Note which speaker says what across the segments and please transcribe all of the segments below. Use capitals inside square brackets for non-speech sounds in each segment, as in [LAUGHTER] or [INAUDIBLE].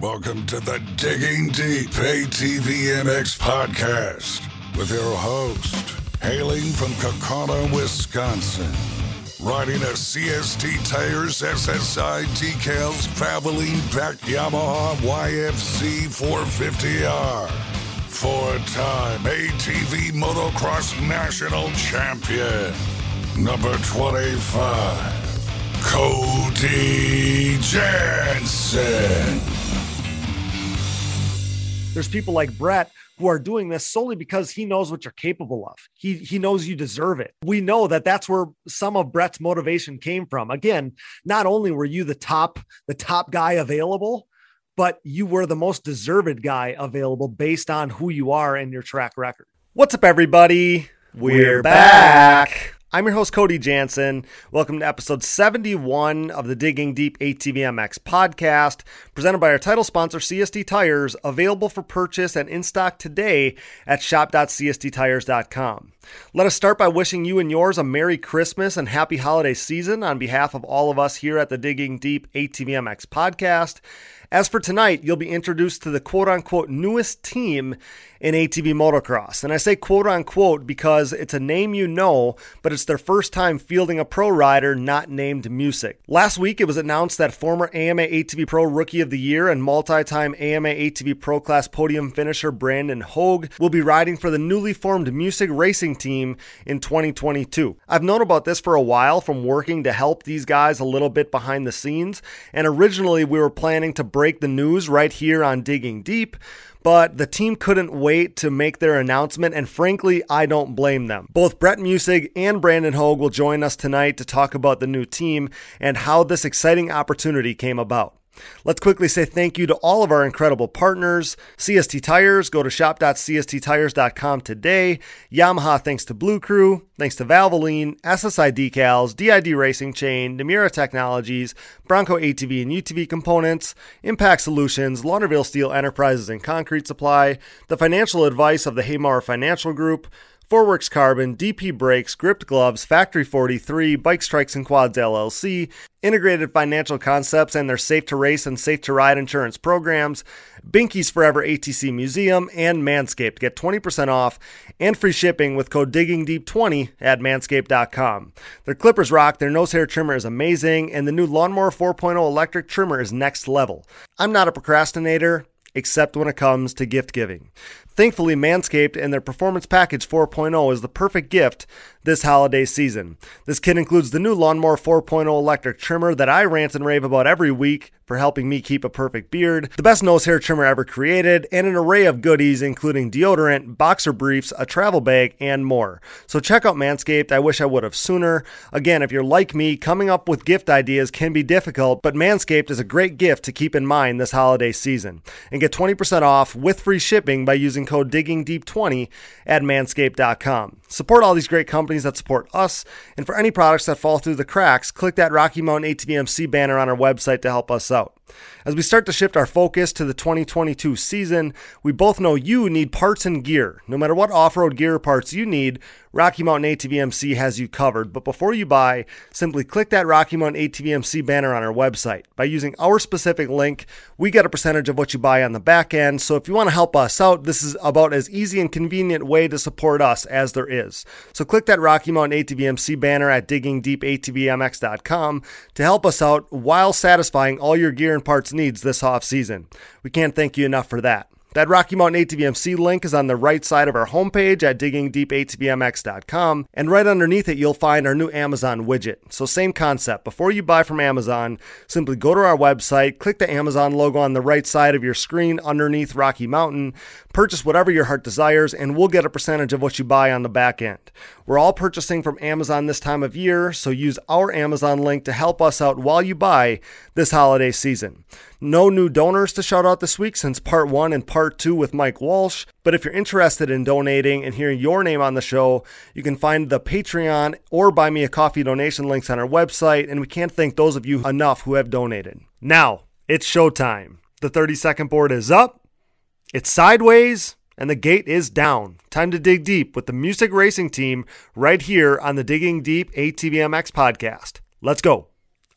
Speaker 1: Welcome to the Digging Deep ATV MX podcast with your host, hailing from Kaukauna, Wisconsin, riding a CST tires, SSI decals, Valvoline back Yamaha YFZ 450R. Four-time ATV motocross national champion, number 25. Cody Jansen.
Speaker 2: There's people like Brett who are doing this solely because he knows what you're capable of. He he knows you deserve it. We know that that's where some of Brett's motivation came from. Again, not only were you the top the top guy available, but you were the most deserved guy available based on who you are and your track record. What's up everybody? We're, back. I'm your host, Cody Jansen. Welcome to episode 71 of the Digging Deep ATVMX podcast, presented by our title sponsor, CST Tires, available for purchase and in stock today at shop.csttires.com. Let us start by wishing you and yours a Merry Christmas and Happy Holiday Season on behalf of all of us here at the Digging Deep ATVMX podcast. As for tonight, you'll be introduced to the quote unquote newest team in ATV motocross. And I say quote unquote because it's a name you know, but it's their first time fielding a pro rider not named Musig. Last week, it was announced that former AMA ATV Pro Rookie of the Year and multi time AMA ATV Pro Class podium finisher Brandon Hogue will be riding for the newly formed Musig Racing team in 2022. I've known about this for a while from working to help these guys a little bit behind the scenes, and originally we were planning to break the news right here on Digging Deep but the team couldn't wait to make their announcement, and frankly, I don't blame them. Both Brett Musig and Brandon Hogue will join us tonight to talk about the new team and how this exciting opportunity came about. Let's quickly say thank you to all of our incredible partners. CST Tires, go to shop.csttires.com today. Yamaha, thanks to Blue Crew. Thanks to Valvoline, SSI Decals, DID Racing Chain, Namura Technologies, Bronco ATV and UTV Components, Impact Solutions, Launderville Steel Enterprises and Concrete Supply, the financial advice of the Haymauer Financial Group, Forworks Carbon, DP Brakes, Gripped Gloves, Factory 43, Bikes Trikes and Quads LLC, Integrated Financial Concepts and their Safe to Race and Safe to Ride insurance programs, Binky's Forever ATC Museum, and Manscaped. Get 20% off and free shipping with code DIGGINGDEEP20 at manscaped.com. Their clippers rock, their nose hair trimmer is amazing, and the new Lawnmower 4.0 electric trimmer is next level. I'm not a procrastinator except when it comes to gift giving. Thankfully, Manscaped and their Performance Package 4.0 is the perfect gift this holiday season. This kit includes the new Lawnmower 4.0 electric trimmer that I rant and rave about every week for helping me keep a perfect beard, the best nose hair trimmer ever created, and an array of goodies including deodorant, boxer briefs, a travel bag, and more. So check out Manscaped. I wish I would have sooner. Again, if you're like me, coming up with gift ideas can be difficult, but Manscaped is a great gift to keep in mind this holiday season. And get 20% off with free shipping by using code DIGGINGDEEP20 at manscaped.com. Support all these great companies that support us, and for any products that fall through the cracks, click that Rocky Mountain ATVMC banner on our website to help us out. As we start to shift our focus to the 2022 season, we both know you need parts and gear. No matter what off road gear parts you need, Rocky Mountain ATVMC has you covered. But before you buy, simply click that Rocky Mountain ATVMC banner on our website. By using our specific link, we get a percentage of what you buy on the back end. So if you want to help us out, this is about as easy and convenient way to support us as there is. So click that Rocky Mountain ATVMC banner at diggingdeepatvmx.com to help us out while satisfying all your gear parts needs this off season. We can't thank you enough for that. That Rocky Mountain ATVMC link is on the right side of our homepage at diggingdeepatvmx.com, and right underneath it, you'll find our new Amazon widget. So, same concept. Before you buy from Amazon, simply go to our website, click the Amazon logo on the right side of your screen underneath Rocky Mountain, purchase whatever your heart desires, and we'll get a percentage of what you buy on the back end. We're all purchasing from Amazon this time of year, so use our Amazon link to help us out while you buy this holiday season. No new donors to shout out this week since part one and part two with Mike Walsh. But if you're interested in donating and hearing your name on the show, you can find the Patreon or Buy Me a Coffee donation links on our website. And we can't thank those of you enough who have donated. Now, it's showtime. The 30 second board is up, it's sideways, and the gate is down. Time to dig deep with the Musig Racing team right here on the Digging Deep ATVMX podcast. Let's go.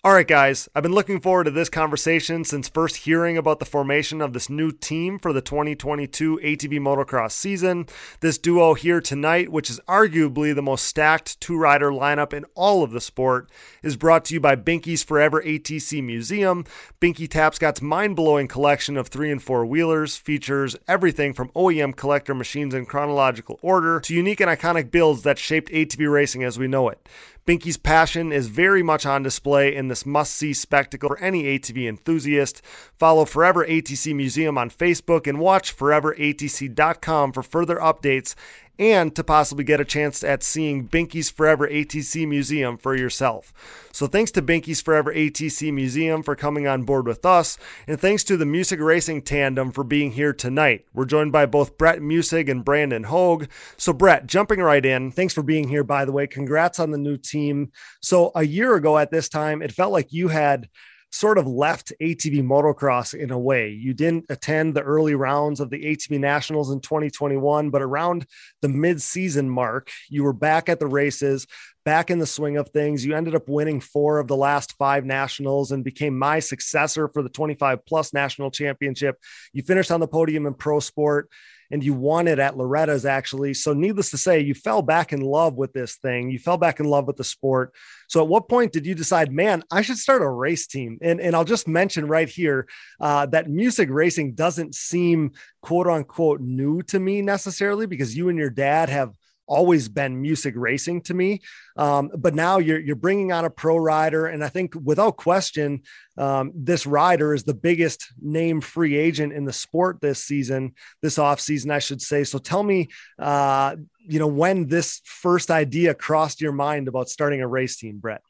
Speaker 2: All right, guys, I've been looking forward to this conversation since first hearing about the formation of this new team for the 2022 ATV motocross season. This duo here tonight, which is arguably the most stacked two rider lineup in all of the sport, is brought to you by Binky's Forever ATC Museum. Binky Tapscott's mind blowing collection of three and four wheelers features everything from OEM collector machines in chronological order to unique and iconic builds that shaped ATV racing as we know it. Binky's passion is very much on display in this must see spectacle for any ATV enthusiast. Follow Forever ATC Museum on Facebook and watch foreveratc.com for further updates and to possibly get a chance at seeing Binky's Forever ATC Museum for yourself. So thanks to Binky's Forever ATC Museum for coming on board with us, and thanks to the Musig Racing Tandem for being here tonight. We're joined by both Brett Musig and Brandon Hogue. So Brett, jumping right in, thanks for being here, by the way. Congrats on the new team. So a year ago at this time, it felt like you had sort of left ATV motocross in a way. You didn't attend the early rounds of the ATV Nationals in 2021, but around the mid-season mark, you were back at the races, back in the swing of things. You ended up winning four of the last five nationals and became my successor for the 25 plus national championship. You finished on the podium in pro sport and you won it at Loretta's actually. So, needless to say, you fell back in love with this thing. You fell back in love with the sport. So, at what point did you decide, man, I should start a race team? And, and I'll just mention right here uh, that Musig racing doesn't seem quote unquote new to me necessarily because you and your dad have always been Musig racing to me. Um, but now you're you're bringing on a pro rider, and I think without question, um, this rider is the biggest name free agent in the sport this season, this off season, I should say. So tell me, uh, you know, when this first idea crossed your mind about starting a race team, Brett.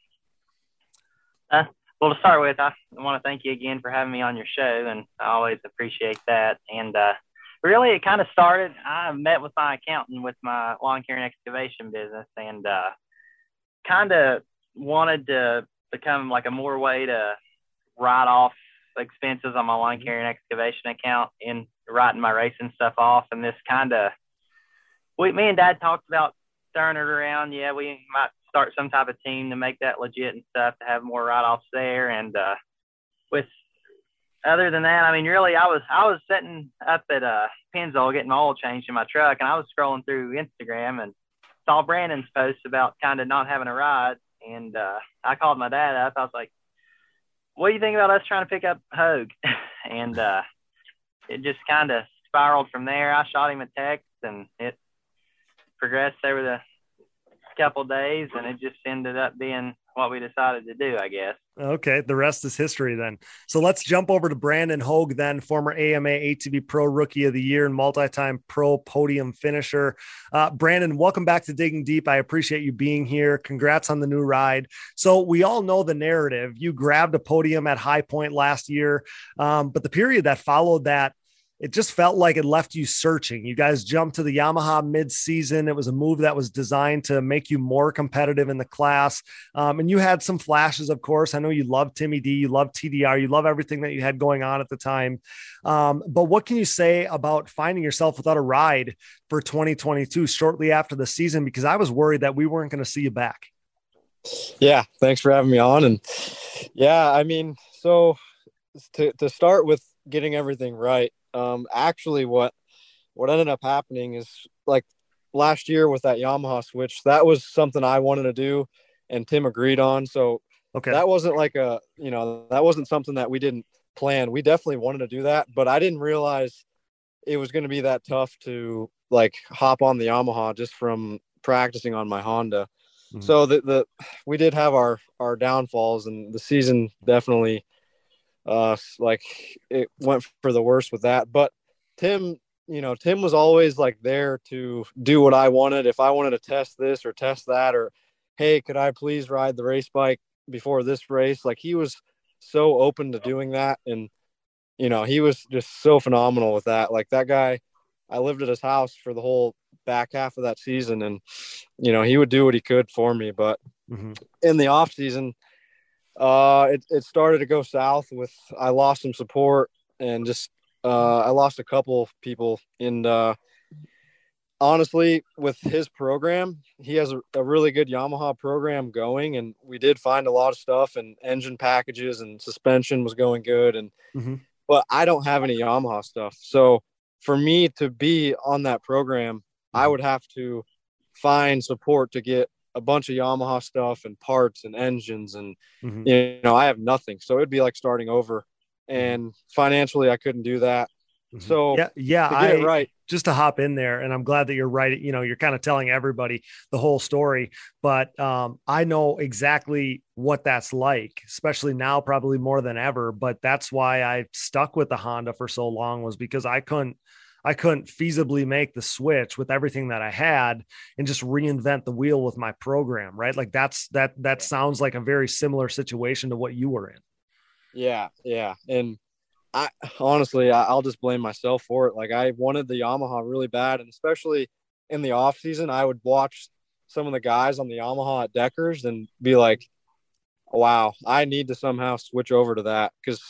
Speaker 3: Uh, well, to start with, I want to thank you again for having me on your show, and I always appreciate that. And uh, really it kind of started i met with my accountant with my lawn care and excavation business and uh, kind of wanted to become like a more way to write off expenses on my lawn care and excavation account and writing my racing stuff off and this kind of we me and dad talked about turning it around. Yeah we might start some type of team to make that legit and stuff to have more write-offs there and uh, with other than that, I mean, really, I was I was sitting up at uh, Pennzoil getting oil changed in my truck, and I was scrolling through Instagram and saw Brandon's post about kind of not having a ride, and uh, I called my dad up. I was like, "What do you think about us trying to pick up Hogue?" [LAUGHS] and uh, it just kind of spiraled from there. I shot him a text, and it progressed over the couple days, and it just ended up being what we decided to do, I guess.
Speaker 2: Okay, the rest is history then. So let's jump over to Brandon Hogue, then former AMA ATV Pro Rookie of the Year and multi-time Pro Podium finisher. Uh, Brandon, welcome back to Digging Deep. I appreciate you being here. Congrats on the new ride. So we all know the narrative. You grabbed a podium at High Point last year, um, but the period that followed that it just felt like it left you searching. You guys jumped to the Yamaha mid-season. It was a move that was designed to make you more competitive in the class. Um, and you had some flashes, of course. I know you love Timmy D, you love TDR, you love everything that you had going on at the time. Um, but what can you say about finding yourself without a ride for 2022 shortly after the season? Because I was worried that we weren't going to see you back.
Speaker 4: Yeah, thanks for having me on. And yeah, I mean, so to, to start with getting everything right, um, actually, what what ended up happening is like last year with that Yamaha switch, that was something I wanted to do, and Tim agreed on. So okay, that wasn't like a you know that wasn't something that we didn't plan. We definitely wanted to do that, but I didn't realize it was going to be that tough to like hop on the Yamaha just from practicing on my Honda. Mm-hmm. So the the we did have our our downfalls, and the season definitely uh like it went for the worst with that but tim you know tim was always like there to do what i wanted. If i wanted to test this or test that or hey could i please ride the race bike before this race? Like he was so open to doing that and you know he was just so phenomenal with that. Like that guy i lived at his house for the whole back half of that season and you know he would do what he could for me but mm-hmm. in the off season uh, it, it started to go south with I lost some support and just uh, I lost a couple people and uh, honestly, with his program, he has a, a, really good Yamaha program going, and we did find a lot of stuff, and engine packages and suspension was going good, and mm-hmm. but I don't have any Yamaha stuff, so for me to be on that program, I mm-hmm. would have to find support to get a bunch of Yamaha stuff and parts and engines, and mm-hmm. you know I have nothing, so it'd be like starting over, mm-hmm. and financially I couldn't do that. Mm-hmm. So
Speaker 2: yeah, yeah, I, right. Just to hop in there, and I'm glad that you're right. You know, you're kind of telling everybody the whole story, but um, I know exactly what that's like, especially now, probably more than ever. But that's why I stuck with the Honda for so long was because I couldn't. I couldn't feasibly make the switch with everything that I had and just reinvent the wheel with my program, right? Like that's that that sounds like a very similar situation to what you were in.
Speaker 4: Yeah, yeah. And I honestly, I, will just blame myself for it. Like I wanted the Yamaha really bad, and especially in the off season, I would watch some of the guys on the Yamaha at Deckers and be like, "Wow, I need to somehow switch over to that," because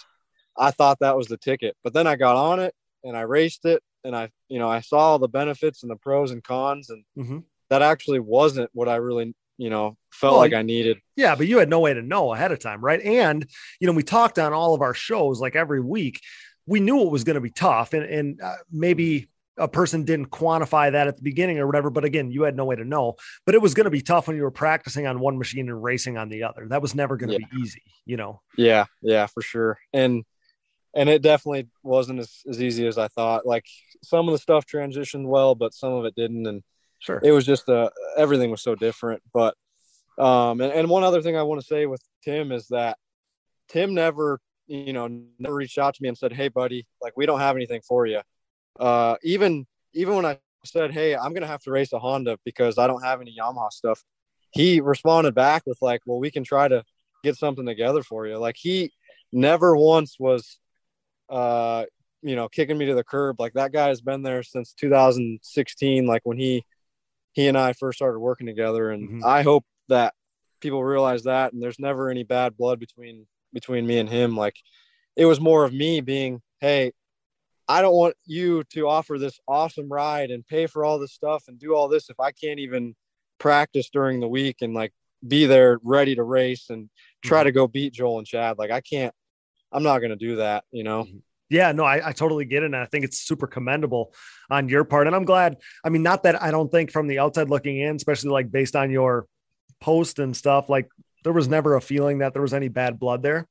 Speaker 4: I thought that was the ticket. But then I got on it and I raced it, and I, you know, I saw all the benefits and the pros and cons, and mm-hmm. that actually wasn't what I really you know, felt well, like I needed.
Speaker 2: Yeah, but you had no way to know ahead of time, right? And you know, we talked on all of our shows like every week. We knew it was going to be tough, and and uh, maybe a person didn't quantify that at the beginning or whatever. But again, you had no way to know. But it was going to be tough when you were practicing on one machine and racing on the other. That was never going to yeah. be easy, you know.
Speaker 4: Yeah, yeah, for sure. And and it definitely wasn't as, as easy as I thought. Like some of the stuff transitioned well, but some of it didn't. And
Speaker 2: Sure.
Speaker 4: It was just uh, everything was so different. But um, and, and one other thing I want to say with Tim is that Tim never, you know, never reached out to me and said, "Hey, buddy, like we don't have anything for you." Uh, even even when I said, "Hey, I'm gonna have to race a Honda because I don't have any Yamaha stuff," he responded back with like, "Well, we can try to get something together for you." Like he never once was, uh, you know, kicking me to the curb. Like that guy has been there since 2016. Like when he he and I first started working together. And mm-hmm. I hope that people realize that and there's never any bad blood between between me and him. Like it was more of me being, hey, I don't want you to offer this awesome ride and pay for all this stuff and do all this if I can't even practice during the week and like be there ready to race and try mm-hmm. to go beat Joel and Chad. Like I can't, I'm not going to do that, you know? Mm-hmm.
Speaker 2: Yeah, no, I, I, totally get it. And I think it's super commendable on your part. And I'm glad. I mean, not that I don't think from the outside looking in, especially like based on your post and stuff, like there was never a feeling that there was any bad blood there.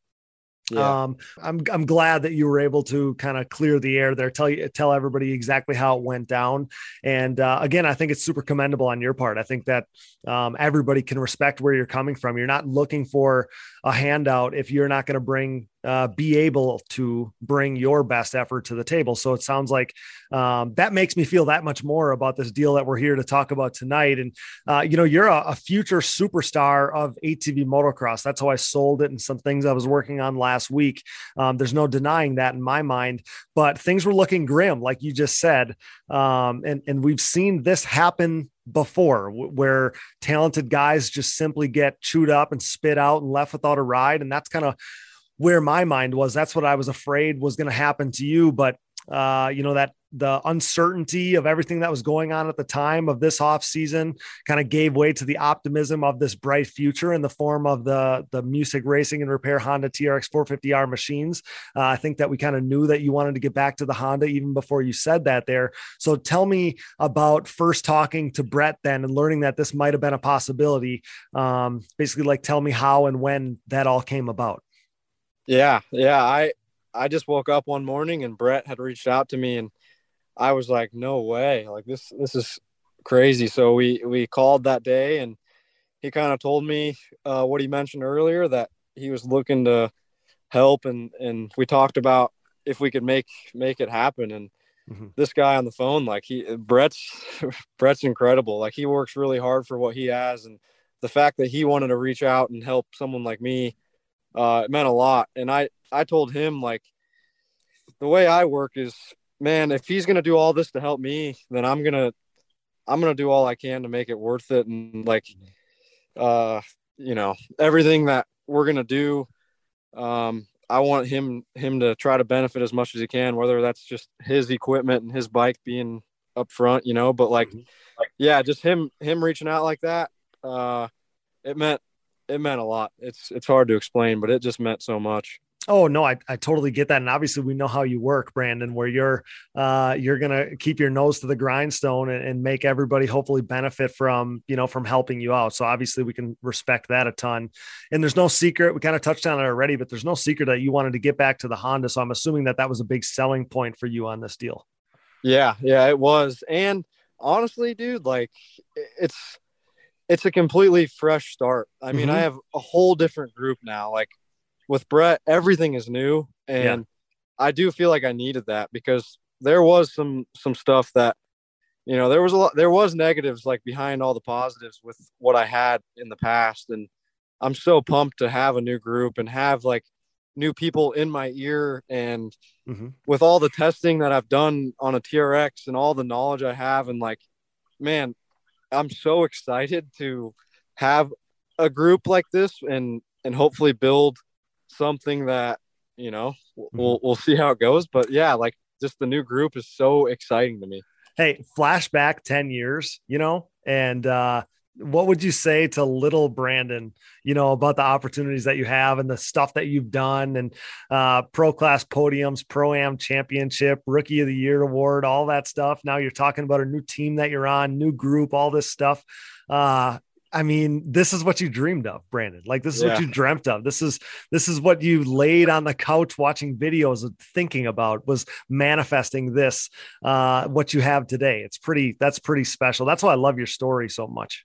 Speaker 2: Yeah. Um, I'm I'm glad that you were able to kind of clear the air there, tell you tell everybody exactly how it went down. And uh, again, I think it's super commendable on your part. I think that um, everybody can respect where you're coming from. You're not looking for a handout if you're not going to bring uh, be able to bring your best effort to the table. So it sounds like um, that makes me feel that much more about this deal that we're here to talk about tonight. And, uh, you know, you're a, a, future superstar of ATV motocross. That's how I sold it and some things I was working on last week. Um, there's no denying that in my mind, but things were looking grim, like you just said. Um, and, and we've seen this happen before where talented guys just simply get chewed up and spit out and left without a ride. And that's kind of where my mind was. That's what I was afraid was going to happen to you. But, uh, you know, that the uncertainty of everything that was going on at the time of this off season kind of gave way to the optimism of this bright future in the form of the the Musig racing and repair Honda TRX 450R machines. Uh, I think that we kind of knew that you wanted to get back to the Honda even before you said that there. So tell me about first talking to Brett then and learning that this might have been a possibility. Um, basically, like tell me how and when that all came about.
Speaker 4: Yeah, yeah. I I just woke up one morning and Brett had reached out to me and I was like, no way. Like this this is crazy. So we we called that day and he kind of told me uh, what he mentioned earlier that he was looking to help and and we talked about if we could make make it happen and mm-hmm. this guy on the phone like he Brett's [LAUGHS] Brett's incredible like he works really hard for what he has and the fact that he wanted to reach out and help someone like me uh, it meant a lot. And I, I told him like the way I work is, man, if he's going to do all this to help me, then I'm going to, I'm going to do all I can to make it worth it. And like, uh, you know, everything that we're going to do, um, I want him, him to try to benefit as much as he can, whether that's just his equipment and his bike being up front, you know, but like, mm-hmm. yeah, just him, him reaching out like that, uh, it meant, it meant a lot. It's, it's hard to explain, but it just meant so much.
Speaker 2: Oh no, I, I totally get that. And obviously we know how you work, Brandon, where you're uh you're gonna keep your nose to the grindstone and, and, make everybody hopefully benefit from, you know, from helping you out. So obviously we can respect that a ton. And there's no secret, we kind of touched on it already, but there's no secret that you wanted to get back to the Honda. So I'm assuming that that was a big selling point for you on this deal.
Speaker 4: Yeah, yeah, it was. And honestly, dude, like it's it's a completely fresh start. I mean, mm-hmm. I have a whole different group now. Like with Brett, everything is new, and yeah. I do feel like I needed that because there was some some stuff that you know there was a lot there was negatives like behind all the positives with what I had in the past, and I'm so pumped to have a new group and have like new people in my ear and mm-hmm. with all the testing that I've done on a TRX and all the knowledge I have and like man I'm so excited to have a group like this and and hopefully build something that you know mm-hmm. we'll we'll see how it goes. But yeah, like just the new group is so exciting to me.
Speaker 2: Hey, flashback 10 years, you know, and uh what would you say to little Brandon, you know, about the opportunities that you have and the stuff that you've done and uh, pro class podiums, pro am championship, rookie of the year award, all that stuff. Now you're talking about a new team that you're on, new group, all this stuff. Uh, I mean, this is what you dreamed of, Brandon. Like this is yeah. what you dreamt of. This is this is what you laid on the couch watching videos and thinking about was manifesting this uh what you have today. It's pretty that's pretty special. That's why I love your story so much.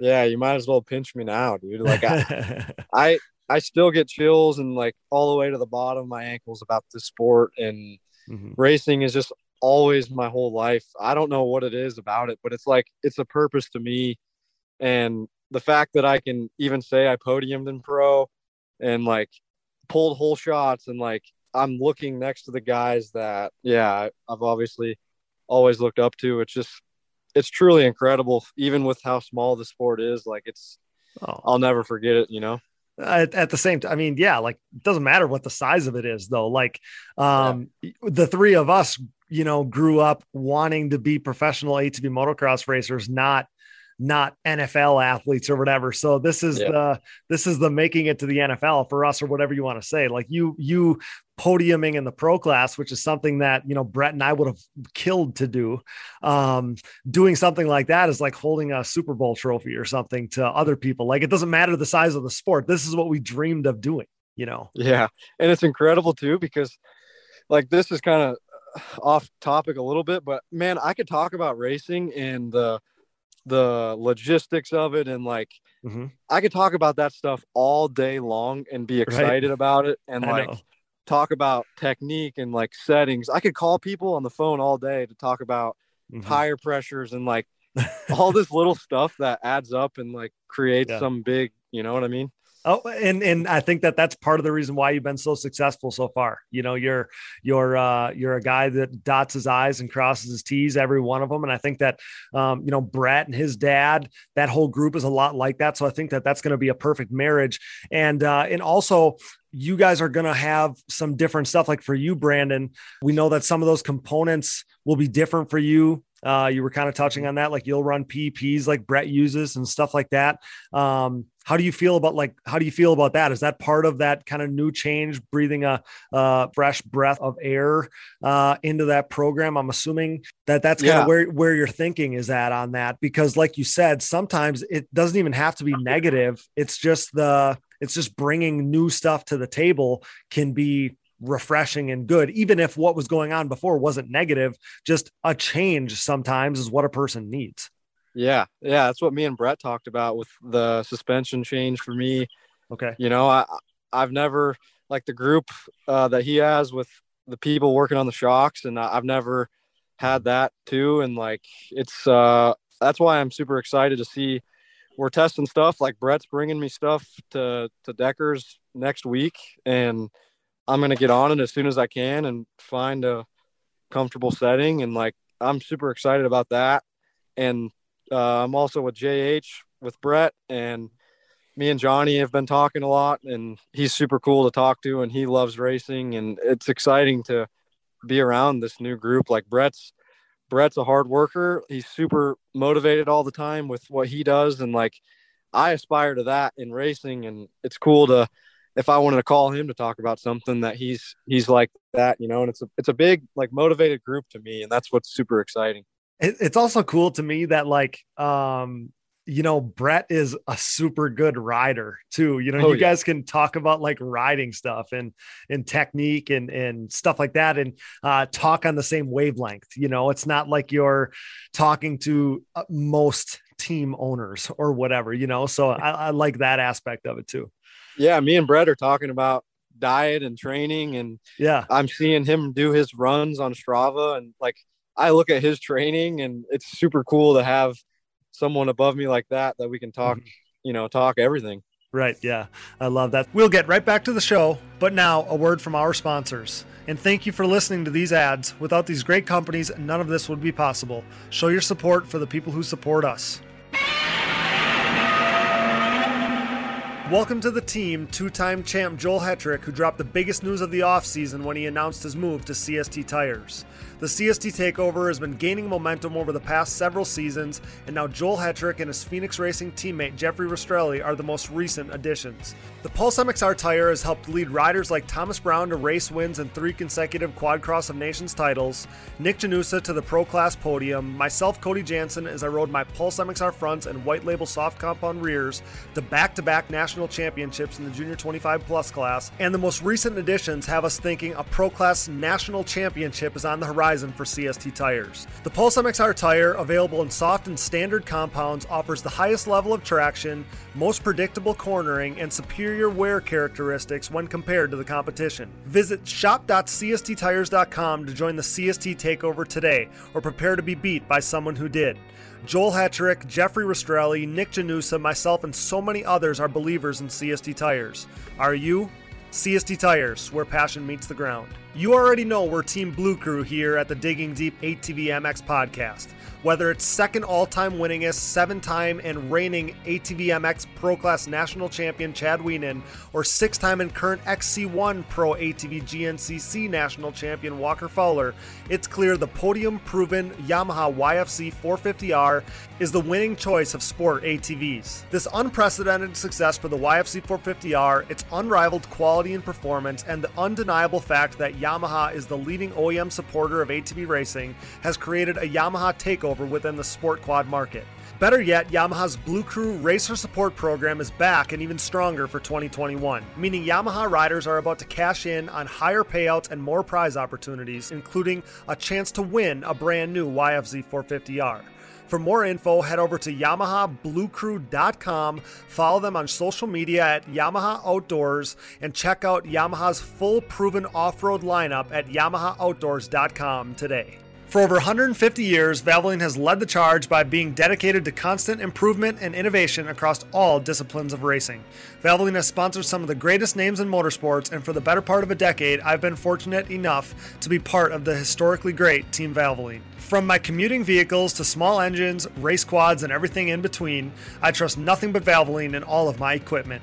Speaker 4: Yeah, you might as well pinch me now, dude. Like I [LAUGHS] I I still get chills and like all the way to the bottom of my ankles about the sport and mm-hmm. racing is just always my whole life. I don't know what it is about it, but it's like it's a purpose to me and the fact that I can even say I podiumed in pro and like pulled whole shots and like I'm looking next to the guys that yeah I've obviously always looked up to. It's just it's truly incredible, even with how small the sport is. Like it's oh. I'll never forget it. You know.
Speaker 2: At, at, the same time, I mean, yeah, like it doesn't matter what the size of it is, though. Like, um, yeah. the three of us, you know, grew up wanting to be professional ATV motocross racers, not not NFL athletes or whatever. So this is yeah. the this is the making it to the NFL for us or whatever you want to say. Like you you podiuming in the pro class, which is something that you know Brett and I would have killed to do. Um, doing something like that is like holding a Super Bowl trophy or something to other people. Like it doesn't matter the size of the sport. This is what we dreamed of doing. You know.
Speaker 4: Yeah, and it's incredible too because like this is kind of off topic a little bit, but man, I could talk about racing and the the logistics of it and like mm-hmm. I could talk about that stuff all day long and be excited right. about it [LAUGHS] and I like know. talk about technique and like settings. I could call people on the phone all day to talk about mm-hmm. tire pressures and like [LAUGHS] all this little stuff that adds up and like creates yeah. some big, you know what I mean?
Speaker 2: Oh, and and I think that that's part of the reason why you've been so successful so far. You know, you're you're uh, you're a guy that dots his I's and crosses his T's every one of them, and I think that um, you know Brett and his dad, that whole group is a lot like that. So I think that that's going to be a perfect marriage, and uh, and also you guys are going to have some different stuff. Like for you, Brandon, we know that some of those components will be different for you uh, you were kind of touching on that, like you'll run PPs like Brett uses and stuff like that. Um, how do you feel about like how do you feel about that? Is that part of that kind of new change, breathing a, a fresh breath of air uh, into that program? I'm assuming that that's kind yeah. of where where your thinking is at on that, because like you said, sometimes it doesn't even have to be negative. It's just the it's just bringing new stuff to the table can be refreshing and good, even if what was going on before wasn't negative. Just a change sometimes is what a person needs.
Speaker 4: Yeah, yeah, that's what me and Brett talked about with the suspension change for me.
Speaker 2: Okay,
Speaker 4: you know, I I've never like the group uh, that he has with the people working on the shocks, and I've never had that too. And like, it's uh, that's why I'm super excited to see we're testing stuff. Like Brett's bringing me stuff to to Deckers next week, and I'm gonna get on it as soon as I can and find a comfortable setting. And like, I'm super excited about that. And uh, I'm also with JH with Brett, and me and Johnny have been talking a lot, and he's super cool to talk to, and he loves racing, and it's exciting to be around this new group. Like Brett's Brett's a hard worker. He's super motivated all the time with what he does. And like, I aspire to that in racing. And it's cool to, if I wanted to call him to talk about something that he's, he's like that, you know, and it's a, it's a big, like motivated group to me. And that's what's super exciting.
Speaker 2: It's also cool to me that like, um, you know, Brett is a super good rider too. You know, oh, you yeah. guys can talk about like riding stuff and and technique and and stuff like that, and uh, talk on the same wavelength. You know, it's not like you're talking to uh, most team owners or whatever. You know, so I, I like that aspect of it too.
Speaker 4: Yeah, me and Brett are talking about diet and training, and
Speaker 2: yeah,
Speaker 4: I'm seeing him do his runs on Strava, and like I look at his training, and it's super cool to have someone above me like that that we can talk, mm-hmm. you know, talk everything.
Speaker 2: Right. Yeah. I love that. We'll get right back to the show, but now a word from our sponsors. And thank you for listening to these ads. Without these great companies, none of this would be possible. Show your support for the people who support us. Welcome to the team, two time champ Joel Hetrick, who dropped the biggest news of the offseason when he announced his move to CST Tires. The CST takeover has been gaining momentum over the past several seasons, and now Joel Hetrick and his Phoenix Racing teammate Jeffrey Rastrelli are the most recent additions. The Pulse MXR tire has helped lead riders like Thomas Brown to race wins and three consecutive Quad Cross of Nations titles, Nick Janusa to the Pro Class podium, myself, Cody Jansen, as I rode my Pulse MXR fronts and white label soft compound rears to back to back national championships in the Junior 25 Plus class, and the most recent additions have us thinking a Pro Class national championship is on the horizon for CST tires. The Pulse MXR tire, available in soft and standard compounds, offers the highest level of traction, most predictable cornering, and superior wear characteristics when compared to the competition. Visit shop.csttires.com to join the CST takeover today, or prepare to be beat by someone who did. Joel Hetrick, Jeffrey Rastrelli, Nick Janusa, myself, and so many others are believers in CST tires. Are you? CST Tires, where passion meets the ground. You already know we're Team Blue Crew here at the Digging Deep ATV MX podcast. Whether it's second all time winningest, seven time and reigning ATV MX Pro Class National Champion Chad Wienen, or six time and current XC1 Pro ATV GNCC National Champion Walker Fowler, it's clear the podium proven Yamaha YFZ 450R is the winning choice of sport ATVs. This unprecedented success for the YFZ 450R, its unrivaled quality and performance, and the undeniable fact that Yamaha is the leading OEM supporter of ATV racing has created a Yamaha takeover within the sport quad market. Better yet, Yamaha's Blue Crew Racer Support Program is back and even stronger for 2021, meaning Yamaha riders are about to cash in on higher payouts and more prize opportunities, including a chance to win a brand new YFZ 450R. For more info, head over to YamahaBlueCrew.com, follow them on social media at Yamaha Outdoors, and check out Yamaha's full proven off road lineup at YamahaOutdoors.com today. For over 150 years, Valvoline has led the charge by being dedicated to constant improvement and innovation across all disciplines of racing. Valvoline has sponsored some of the greatest names in motorsports, and for the better part of a decade, I've been fortunate enough to be part of the historically great Team Valvoline. From my commuting vehicles to small engines, race quads, and everything in between, I trust nothing but Valvoline in all of my equipment.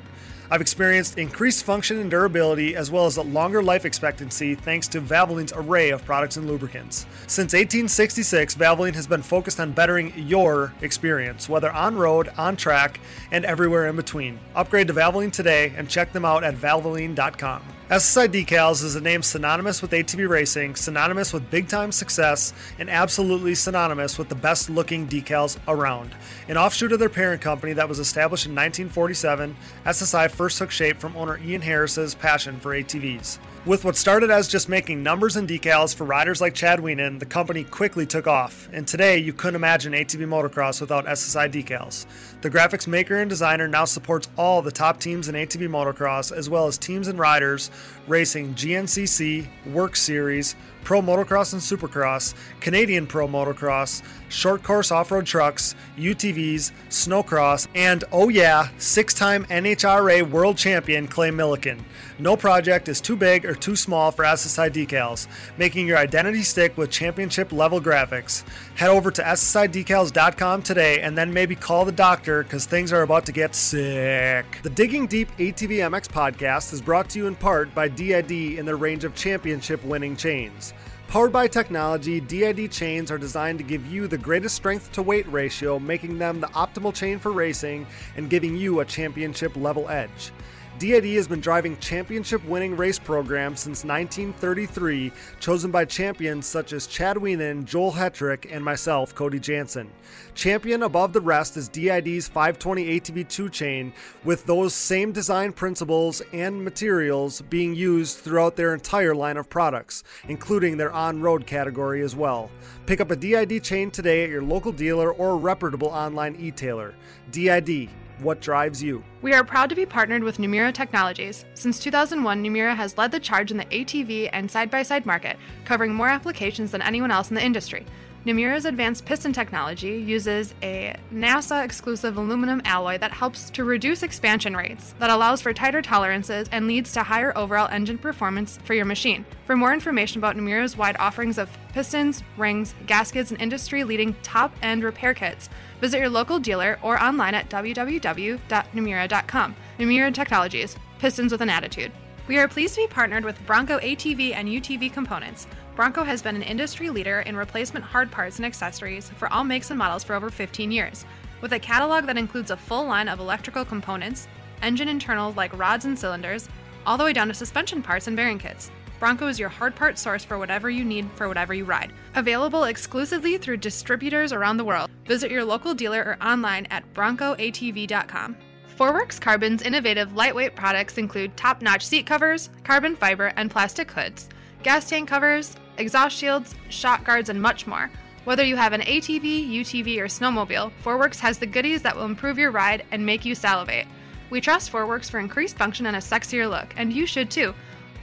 Speaker 2: I've experienced increased function and durability as well as a longer life expectancy thanks to Valvoline's array of products and lubricants. Since 1866, Valvoline has been focused on bettering your experience, whether on road, on track, and everywhere in between. Upgrade to Valvoline today and check them out at valvoline.com. SSI Decals is a name synonymous with ATV racing, synonymous with big time success, and absolutely synonymous with the best looking decals around. An offshoot of their parent company that was established in 1947, SSI first took shape from owner Ian Harris's passion for ATVs. With what started as just making numbers and decals for riders like Chad Wienen, the company quickly took off, and today you couldn't imagine ATV motocross without SSI decals. The graphics maker and designer now supports all the top teams in ATV motocross, as well as teams and riders racing GNCC, WORCS Series, Pro Motocross and Supercross, Canadian Pro Motocross, short course off road trucks, UTVs, snowcross, and oh yeah, six time NHRA world champion Clay Millican. No project is too big or too small for SSI decals, making your identity stick with championship level graphics. Head over to SSIDecals.com today and then maybe call the doctor because things are about to get sick. The Digging Deep ATV MX podcast is brought to you in part by DID in their range of championship winning chains. Powered by technology, DID chains are designed to give you the greatest strength to weight ratio, making them the optimal chain for racing and giving you a championship level edge. DID has been driving championship winning race programs since 1933, chosen by champions such as Chad Wienen, Joel Hetrick, and myself, Cody Jansen. Champion above the rest is DID's 520 ATV2 chain, with those same design principles and materials being used throughout their entire line of products, including their on road category as well. Pick up a DID chain today at your local dealer or reputable online e-tailer. DID what drives you.
Speaker 5: We are proud to be partnered with Namura Technologies. Since 2001, Namura has led the charge in the ATV and side by side market, covering more applications than anyone else in the industry. Namura's advanced piston technology uses a NASA exclusive aluminum alloy that helps to reduce expansion rates, that allows for tighter tolerances, and leads to higher overall engine performance for your machine. For more information about Namura's wide offerings of pistons, rings, gaskets, and industry leading top end repair kits, visit your local dealer or online at www.namura.com. Namura Technologies, pistons with an attitude. We are pleased to be partnered with Bronco ATV and UTV components. Bronco has been an industry leader in replacement hard parts and accessories for all makes and models for over 15 years. With a catalog that includes a full line of electrical components, engine internals like rods and cylinders, all the way down to suspension parts and bearing kits. Bronco is your hard part source for whatever you need for whatever you ride. Available exclusively through distributors around the world. Visit your local dealer or online at broncoatv.com. Forworks Carbon's innovative lightweight products include top notch seat covers, carbon fiber, and plastic hoods, gas tank covers, exhaust shields, shock guards, and much more. Whether you have an ATV, UTV, or snowmobile, Forworks has the goodies that will improve your ride and make you salivate. We trust Forworks for increased function and a sexier look, and you should too.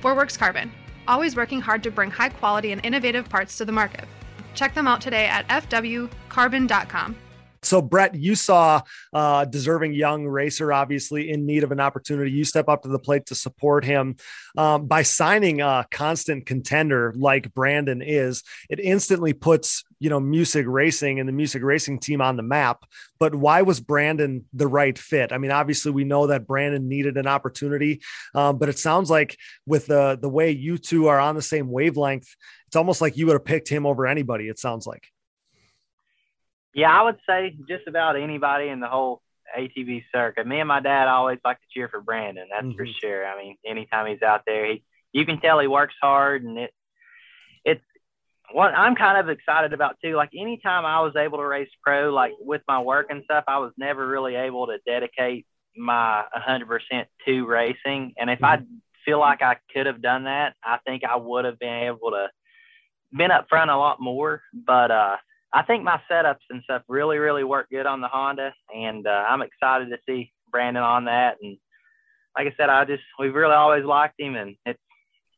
Speaker 5: Forworks Carbon, always working hard to bring high quality and innovative parts to the market. Check them out today at fwcarbon.com.
Speaker 2: So, Brett, you saw a deserving young racer, obviously in need of an opportunity. You step up to the plate to support him um, by signing a constant contender like Brandon is. It instantly puts you know Musig racing and the Musig racing team on the map. But why was Brandon the right fit? I mean, obviously we know that Brandon needed an opportunity, um, but it sounds like with the the way you two are on the same wavelength, it's almost like you would have picked him over anybody. It sounds like.
Speaker 3: Yeah, I would say just about anybody in the whole ATV circuit. Me and my dad always like to cheer for Brandon. That's mm-hmm. for sure. I mean, anytime he's out there, he you can tell he works hard, and it it's what I'm kind of excited about too. Like anytime I was able to race pro, like with my work and stuff, I was never really able to dedicate my 100% to racing. And if mm-hmm. I feel like I could have done that, I think I would have been able to been up front a lot more. But uh, I think my setups and stuff really, really work good on the Honda, and uh, I'm excited to see Brandon on that. And like I said, I just we've really always liked him, and it's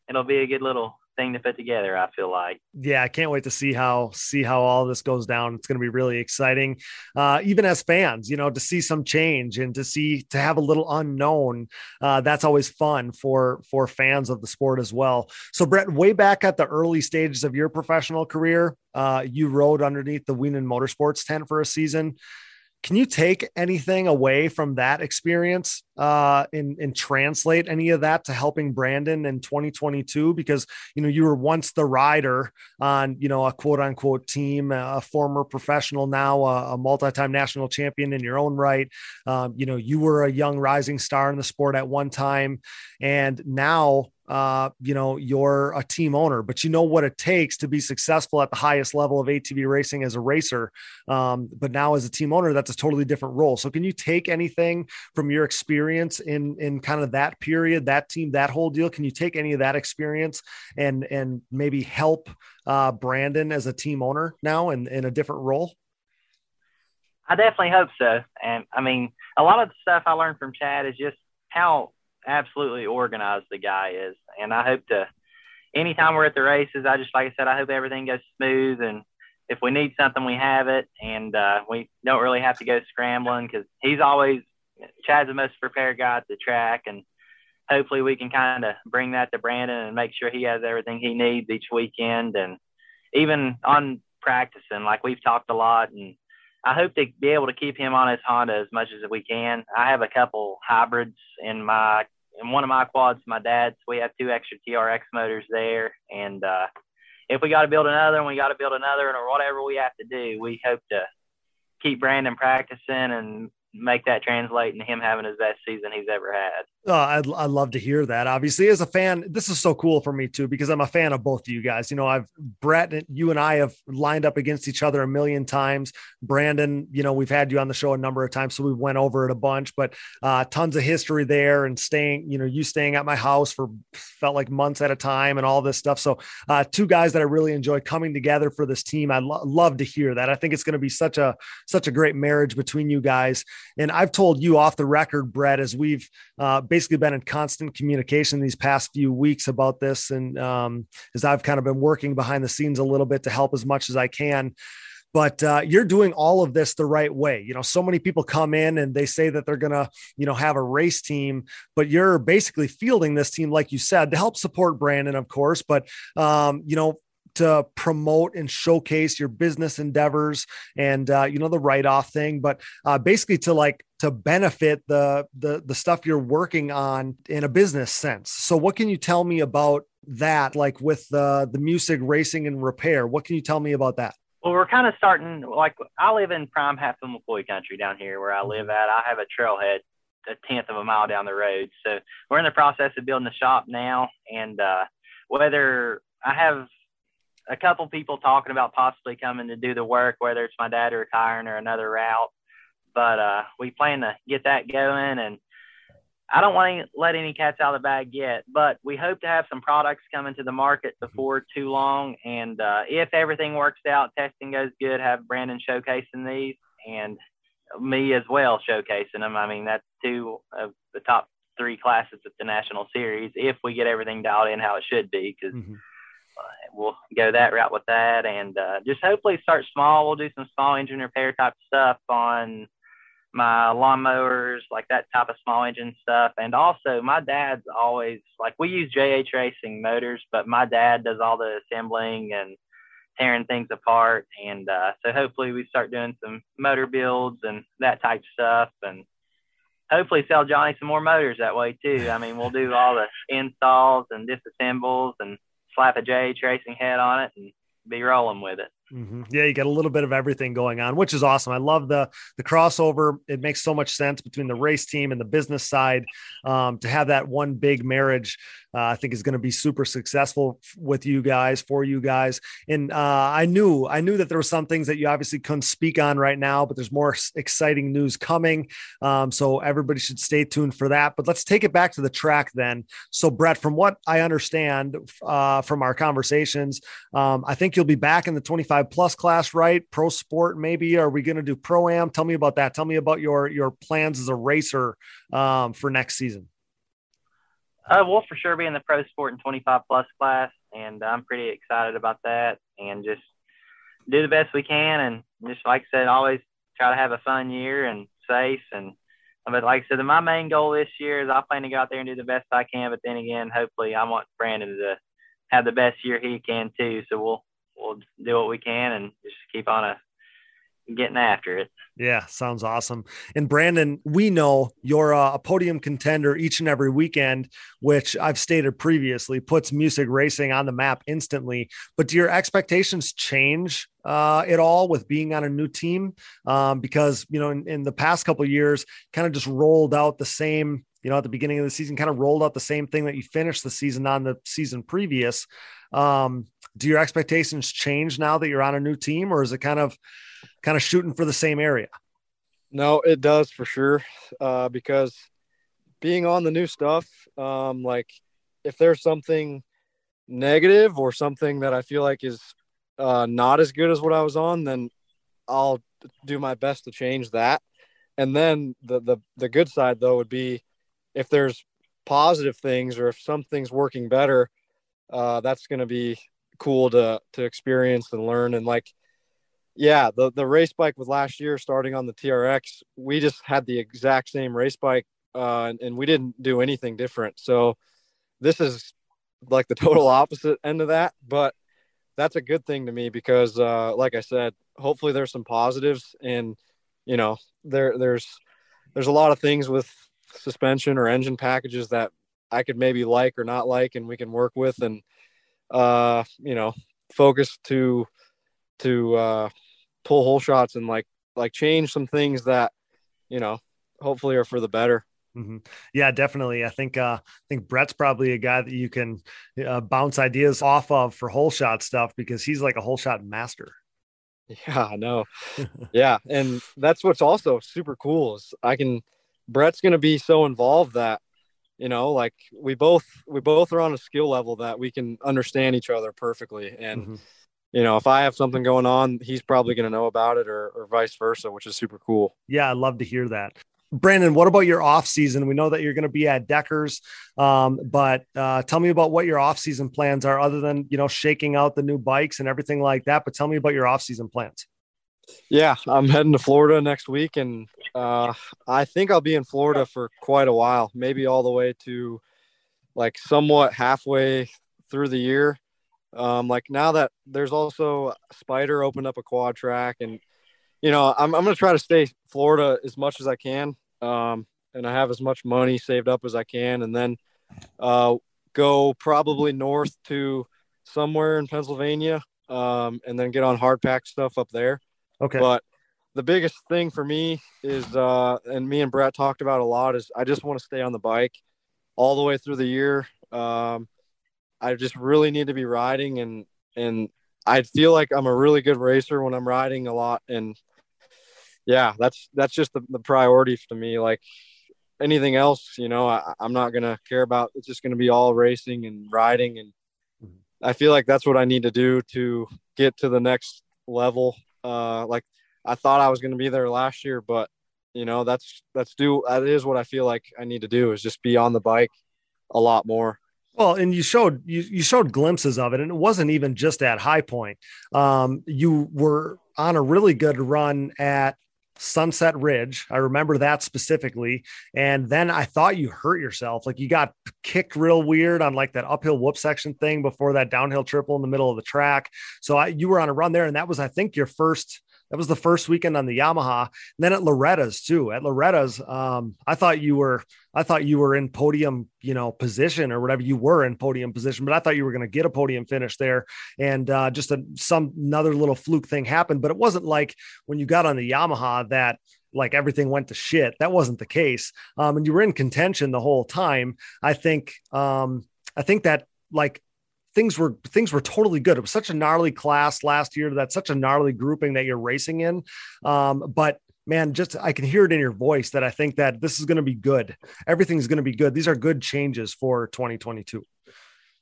Speaker 3: it'll be a good little thing to put together i feel like.
Speaker 2: Yeah i can't wait to see how see how all this goes down. It's going to be really exciting. Uh, even as fans you know to see some change and to see to have a little unknown uh, that's always fun for for fans of the sport as well. So brett way back at the early stages of your professional career uh, you rode underneath the Wienen Motorsports tent for a season can you take anything away from that experience uh, and, and translate any of that to helping Brandon in 2022? Because, you know, you were once the rider on, you know, a quote unquote team, a former professional, now a, a multi-time national champion in your own right. Um, you know, you were a young rising star in the sport at one time. And now uh, you know, you're a team owner, but you know what it takes to be successful at the highest level of ATV racing as a racer. Um, but now as a team owner, that's a totally different role. So can you take anything from your experience in in kind of that period, that team, that whole deal? Can you take any of that experience and and maybe help uh, Brandon as a team owner now in, in a different role?
Speaker 3: I definitely hope so. And I mean, a lot of the stuff I learned from Chad is just how absolutely organized the guy is. And I hope to, anytime we're at the races, I just, like I said, I hope everything goes smooth. And if we need something, we have it. And uh, we don't really have to go scrambling because he's always, Chad's the most prepared guy at the track. And hopefully we can kind of bring that to Brandon and make sure he has everything he needs each weekend. And even on practicing, like we've talked a lot, and I hope to be able to keep him on his Honda as much as we can. I have a couple hybrids in my in one of my quads, my dad's. We have two extra TRX motors there, and uh, if we got to build another, and we got to build another, and or whatever we have to do, we hope to keep Brandon practicing and make that translate into him having his best season he's ever had.
Speaker 2: Oh, I'd, I'd love to hear that. Obviously, as a fan, this is so cool for me too, because I'm a fan of both of you guys. You know, I've Brett, you and I have lined up against each other a million times. Brandon, you know, we've had you on the show a number of times, so we went over it a bunch, but uh, tons of history there and staying, you know, you staying at my house for felt like months at a time and all this stuff. So, uh, two guys that I really enjoy coming together for this team. I lo- love to hear that. I think it's going to be such a, such a great marriage between you guys. And I've told you off the record, Brett, as we've uh, basically been in constant communication these past few weeks about this. And um, as I've kind of been working behind the scenes a little bit to help as much as I can but uh, you're doing all of this the right way. You know, so many people come in and they say that they're to, you know, have a race team, but you're basically fielding this team, like you said, to help support Brandon, of course. But, um, you know, to promote and showcase your business endeavors and uh, you know the write-off thing but uh, basically to like to benefit the the the stuff you're working on in a business sense so what can you tell me about that like with the the Musig racing and repair what can you tell me about that
Speaker 3: well, we're kind of starting. Like, I live in prime half Hatfield McCoy country down here where I live at. I have a trailhead a tenth of a mile down the road. So we're in the process of building the shop now. And uh, whether I have a couple people talking about possibly coming to do the work, whether it's my dad retiring or another route. But uh, we plan to get that going, and I don't want to let any cats out of the bag yet. But we hope to have some products coming to the market before too long. And uh, if everything works out, testing goes good, have Brandon showcasing these, and me as well showcasing them. I mean, that's two of the top three classes at the national series if we get everything dialed in how it should be because. Mm-hmm we'll go that route with that and uh, just hopefully start small. We'll do some small engine repair type stuff on my lawnmowers, like that type of small engine stuff. And also, my dad's always like we use JH Racing motors, but my dad does all the assembling and tearing things apart. And uh, so hopefully, we start doing some motor builds and that type stuff. And hopefully, sell Johnny some more motors that way too. I mean, we'll do all the installs and disassembles and slap a JH Racing head on it and be rolling with it.
Speaker 2: Mm-hmm. Yeah, you get a little bit of everything going on, which is awesome. I love the the crossover. It makes so much sense between the race team and the business side um, to have that one big marriage. Uh, I think is going to be super successful with you guys for you guys. And uh, I knew I knew that there were some things that you obviously couldn't speak on right now, but there's more exciting news coming. Um, so everybody should stay tuned for that. But let's take it back to the track then. So Brett, from what I understand uh, from our conversations, um, I think you'll be back in the 25 25 plus class, right? Pro sport, maybe. Are we going to do pro am? Tell me about that. Tell me about your your plans as a racer um, for next season.
Speaker 3: Uh, we'll for sure be in the pro sport and 25 plus class, and I'm pretty excited about that. And just do the best we can, and just like I said, always try to have a fun year and safe. And but like I said, my main goal this year is I plan to go out there and do the best I can. But then again, hopefully, I want Brandon to have the best year he can too. So we'll we'll do what we can and just keep on a getting after it.
Speaker 2: Yeah, sounds awesome. And Brandon, we know you're a podium contender each and every weekend, which I've stated previously puts Musig racing on the map instantly. But do your expectations change uh, at all with being on a new team? Um, because you know, in, in the past couple years, kind of just rolled out the same. You know, at the beginning of the season, kind of rolled out the same thing that you finished the season on the season previous. Um, do your expectations change now that you're on a new team, or is it kind of kind of shooting for the same area?
Speaker 4: No, it does for sure. Uh, because being on the new stuff, um, like if there's something negative or something that I feel like is uh, not as good as what I was on, then I'll do my best to change that. And then the the the good side though would be if there's positive things or if something's working better, uh, that's going to be cool to to experience and learn and like yeah the the race bike with last year starting on the trx we just had the exact same race bike uh, and, and we didn't do anything different. So this is like the [LAUGHS] total opposite end of that, but that's a good thing to me because, uh, like I said, hopefully there's some positives and, you know, there, there's, there's a lot of things with suspension or engine packages that I could maybe like or not like, and we can work with and, uh, you know, focus to, to, uh, pull whole shots and like, like change some things that, you know, hopefully are for the better.
Speaker 2: Mm-hmm. Yeah, definitely. I think uh, I think Brett's probably a guy that you can uh, bounce ideas off of for whole shot stuff because he's like a whole shot master.
Speaker 4: Yeah, I know. [LAUGHS] yeah, and that's what's also super cool is I can. Brett's going to be so involved that you know, like we both we both are on a skill level that we can understand each other perfectly, and. Mm-hmm. You know, if I have something going on, he's probably going to know about it, or, or vice versa, which is super cool.
Speaker 2: Yeah, I love to hear that. Brandon, what about your off season? We know that you're going to be at Deckers, um, but uh, tell me about what your off season plans are, other than you know shaking out the new bikes and everything like that. But tell me about your off season plans.
Speaker 4: Yeah, I'm heading to Florida next week, and uh, I think I'll be in Florida for quite a while, maybe all the way to like somewhat halfway through the year. Um, like now that there's also Spider opened up a quad track, and you know I'm I'm gonna try to stay Florida as much as I can um, and I have as much money saved up as I can, and then uh, go probably north to somewhere in Pennsylvania, um, and then get on hard pack stuff up there.
Speaker 2: Okay.
Speaker 4: But the biggest thing for me is, uh, and me and Brett talked about a lot, is I just want to stay on the bike all the way through the year. Um, I just really need to be riding, and and I feel like I'm a really good racer when I'm riding a lot, and yeah, that's that's just the, the priority to me. Like anything else, you know, I, I'm not gonna care about. It's just gonna be all racing and riding, and I feel like that's what I need to do to get to the next level. Uh, like I thought I was gonna be there last year, but you know, that's that's do that is what I feel like I need to do is just be on the bike a lot more.
Speaker 2: Well, and you showed you, you showed glimpses of it, and it wasn't even just at high point. Um, you were on a really good run at Sunset Ridge. I remember that specifically. And then I thought you hurt yourself. Like you got kicked real weird on like that uphill whoop section thing before that downhill triple in the middle of the track. So I, you were on a run there. And that was, I think, your first that was the first weekend on the Yamaha. And then at Loretta's too. At Loretta's, um, I thought you were, I thought you were in podium, you know, position or whatever you were in podium position, but I thought you were going to get a podium finish there. And uh, just a, some another little fluke thing happened, but it wasn't like when you got on the Yamaha that like everything went to shit. That wasn't the case. Um, and you were in contention the whole time. I think, um, I think that like things were things were totally good. It was such a gnarly class last year. That's such a gnarly grouping that you're racing in. Um, but man, just I can hear it in your voice that I think that this is going to be good. Everything's going to be good. These are good changes for 2022.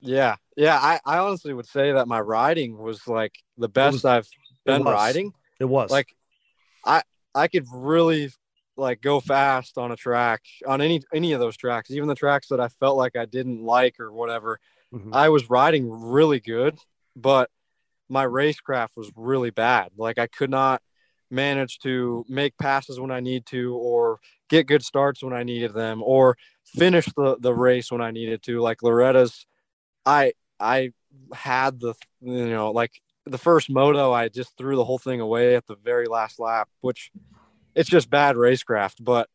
Speaker 4: Yeah, yeah. I, I honestly would say that my riding was like the best was, I've been riding.
Speaker 2: It was
Speaker 4: like I I could really like go fast on a track on any any of those tracks, even the tracks that I felt like I didn't like or whatever. Mm-hmm. I was riding really good, but my racecraft was really bad. Like I could not manage to make passes when I need to, or get good starts when I needed them, or finish the, the race when I needed to. Like Loretta's, I I had the you know like the first moto, I just threw the whole thing away at the very last lap, which it's just bad racecraft. But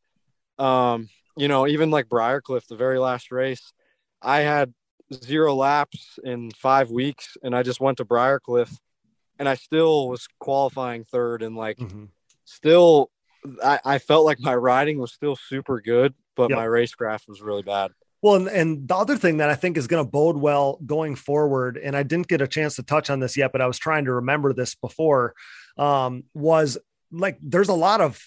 Speaker 4: um, you know, even like Briarcliff, the very last race, I had zero laps in five weeks, and I just went to Briarcliff, and I still was qualifying third, and like mm-hmm. still, I, I, felt like my riding was still super good, but yep. my racecraft was really bad.
Speaker 2: Well, and, and the other thing that I think is going to bode well going forward, and I didn't get a chance to touch on this yet, but I was trying to remember this before, um, was like there's a lot of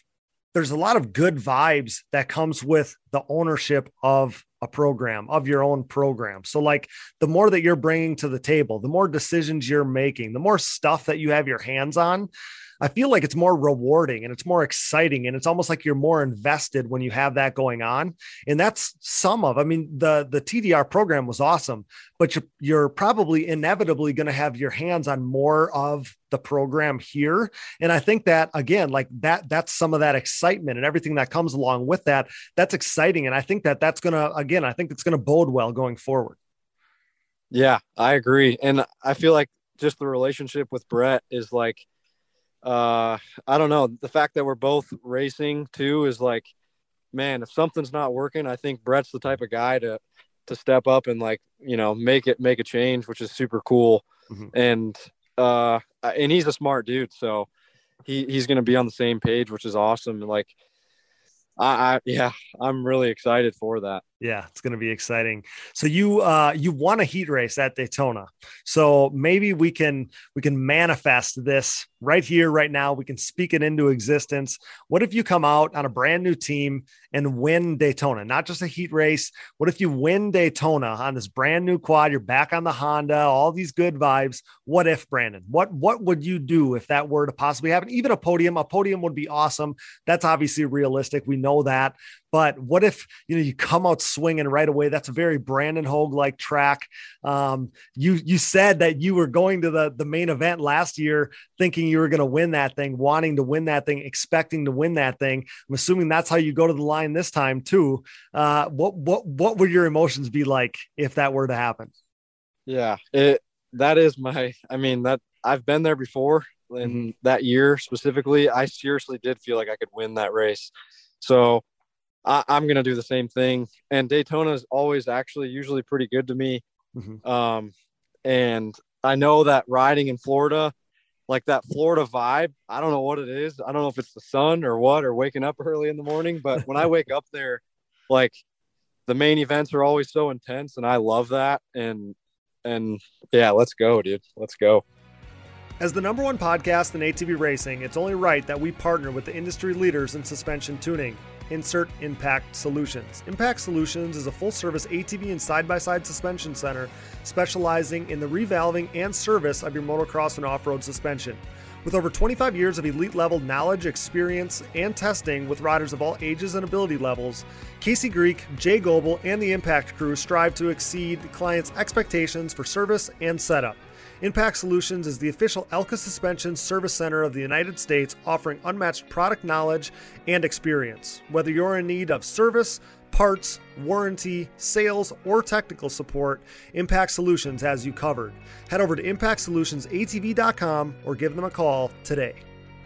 Speaker 2: there's a lot of good vibes that comes with the ownership of a program of your own program. So like the more that you're bringing to the table, the more decisions you're making, the more stuff that you have your hands on, I feel like it's more rewarding and it's more exciting and it's almost like you're more invested when you have that going on. And that's some of, I mean, the the TDR program was awesome, but you're, you're probably inevitably going to have your hands on more of the program here. And I think that again, like that, that's some of that excitement and everything that comes along with that. That's exciting. And I think that that's going to, again, I think it's going to bode well going forward.
Speaker 4: Yeah, I agree. And I feel like just the relationship with Brett is like, uh, I don't know. The fact that we're both racing too is like, man, if something's not working, I think Brett's the type of guy to, to step up and like, you know, make it, make a change, which is super cool. Mm-hmm. And, uh, and he's a smart dude. So he, he's going to be on the same page, which is awesome. Like, I, I yeah, I'm really excited for that.
Speaker 2: Yeah, it's going to be exciting. So you uh you won a heat race at Daytona. So maybe we can we can manifest this right here right now. We can speak it into existence. What if you come out on a brand new team and win Daytona? Not just a heat race. What if you win Daytona on this brand new quad? You're back on the Honda, all these good vibes. What if Brandon? What what would you do if that were to possibly happen? Even a podium, a podium would be awesome. That's obviously realistic. We know that. But what if you know you come out swinging right away? That's a very Brandon Hogue like track. Um, you you said that you were going to the the main event last year, thinking you were going to win that thing, wanting to win that thing, expecting to win that thing. I'm assuming that's how you go to the line this time too. Uh, what what what would your emotions be like if that were to happen?
Speaker 4: Yeah, it that is my. I mean that I've been there before in mm-hmm. that year specifically. I seriously did feel like I could win that race. So I, am gonna do the same thing. And Daytona is always actually usually pretty good to me. Mm-hmm. Um, and I know that riding in Florida, like that Florida vibe, I don't know what it is. I don't know if it's the sun or what, or waking up [LAUGHS] early in the morning. But when I wake up there, like the main events are always so intense, and I love that. And and yeah, let's go, dude. Let's go.
Speaker 2: As the number one podcast in ATV racing, it's only right that we partner with the industry leaders in suspension tuning. Insert Impact Solutions. Impact Solutions is a full service ATV and side by side suspension center specializing in the revalving and service of your motocross and off road suspension. With over 25 years of elite level knowledge, experience, and testing with riders of all ages and ability levels, Casey Greek, Jay Goebel, and the Impact crew strive to exceed clients' expectations for service and setup. Impact Solutions is the official Elka Suspension Service Center of the United States, offering unmatched product knowledge and experience. Whether you're in need of service, parts, warranty, sales, or technical support, Impact Solutions has you covered. Head over to ImpactSolutionsATV.com or give them a call today.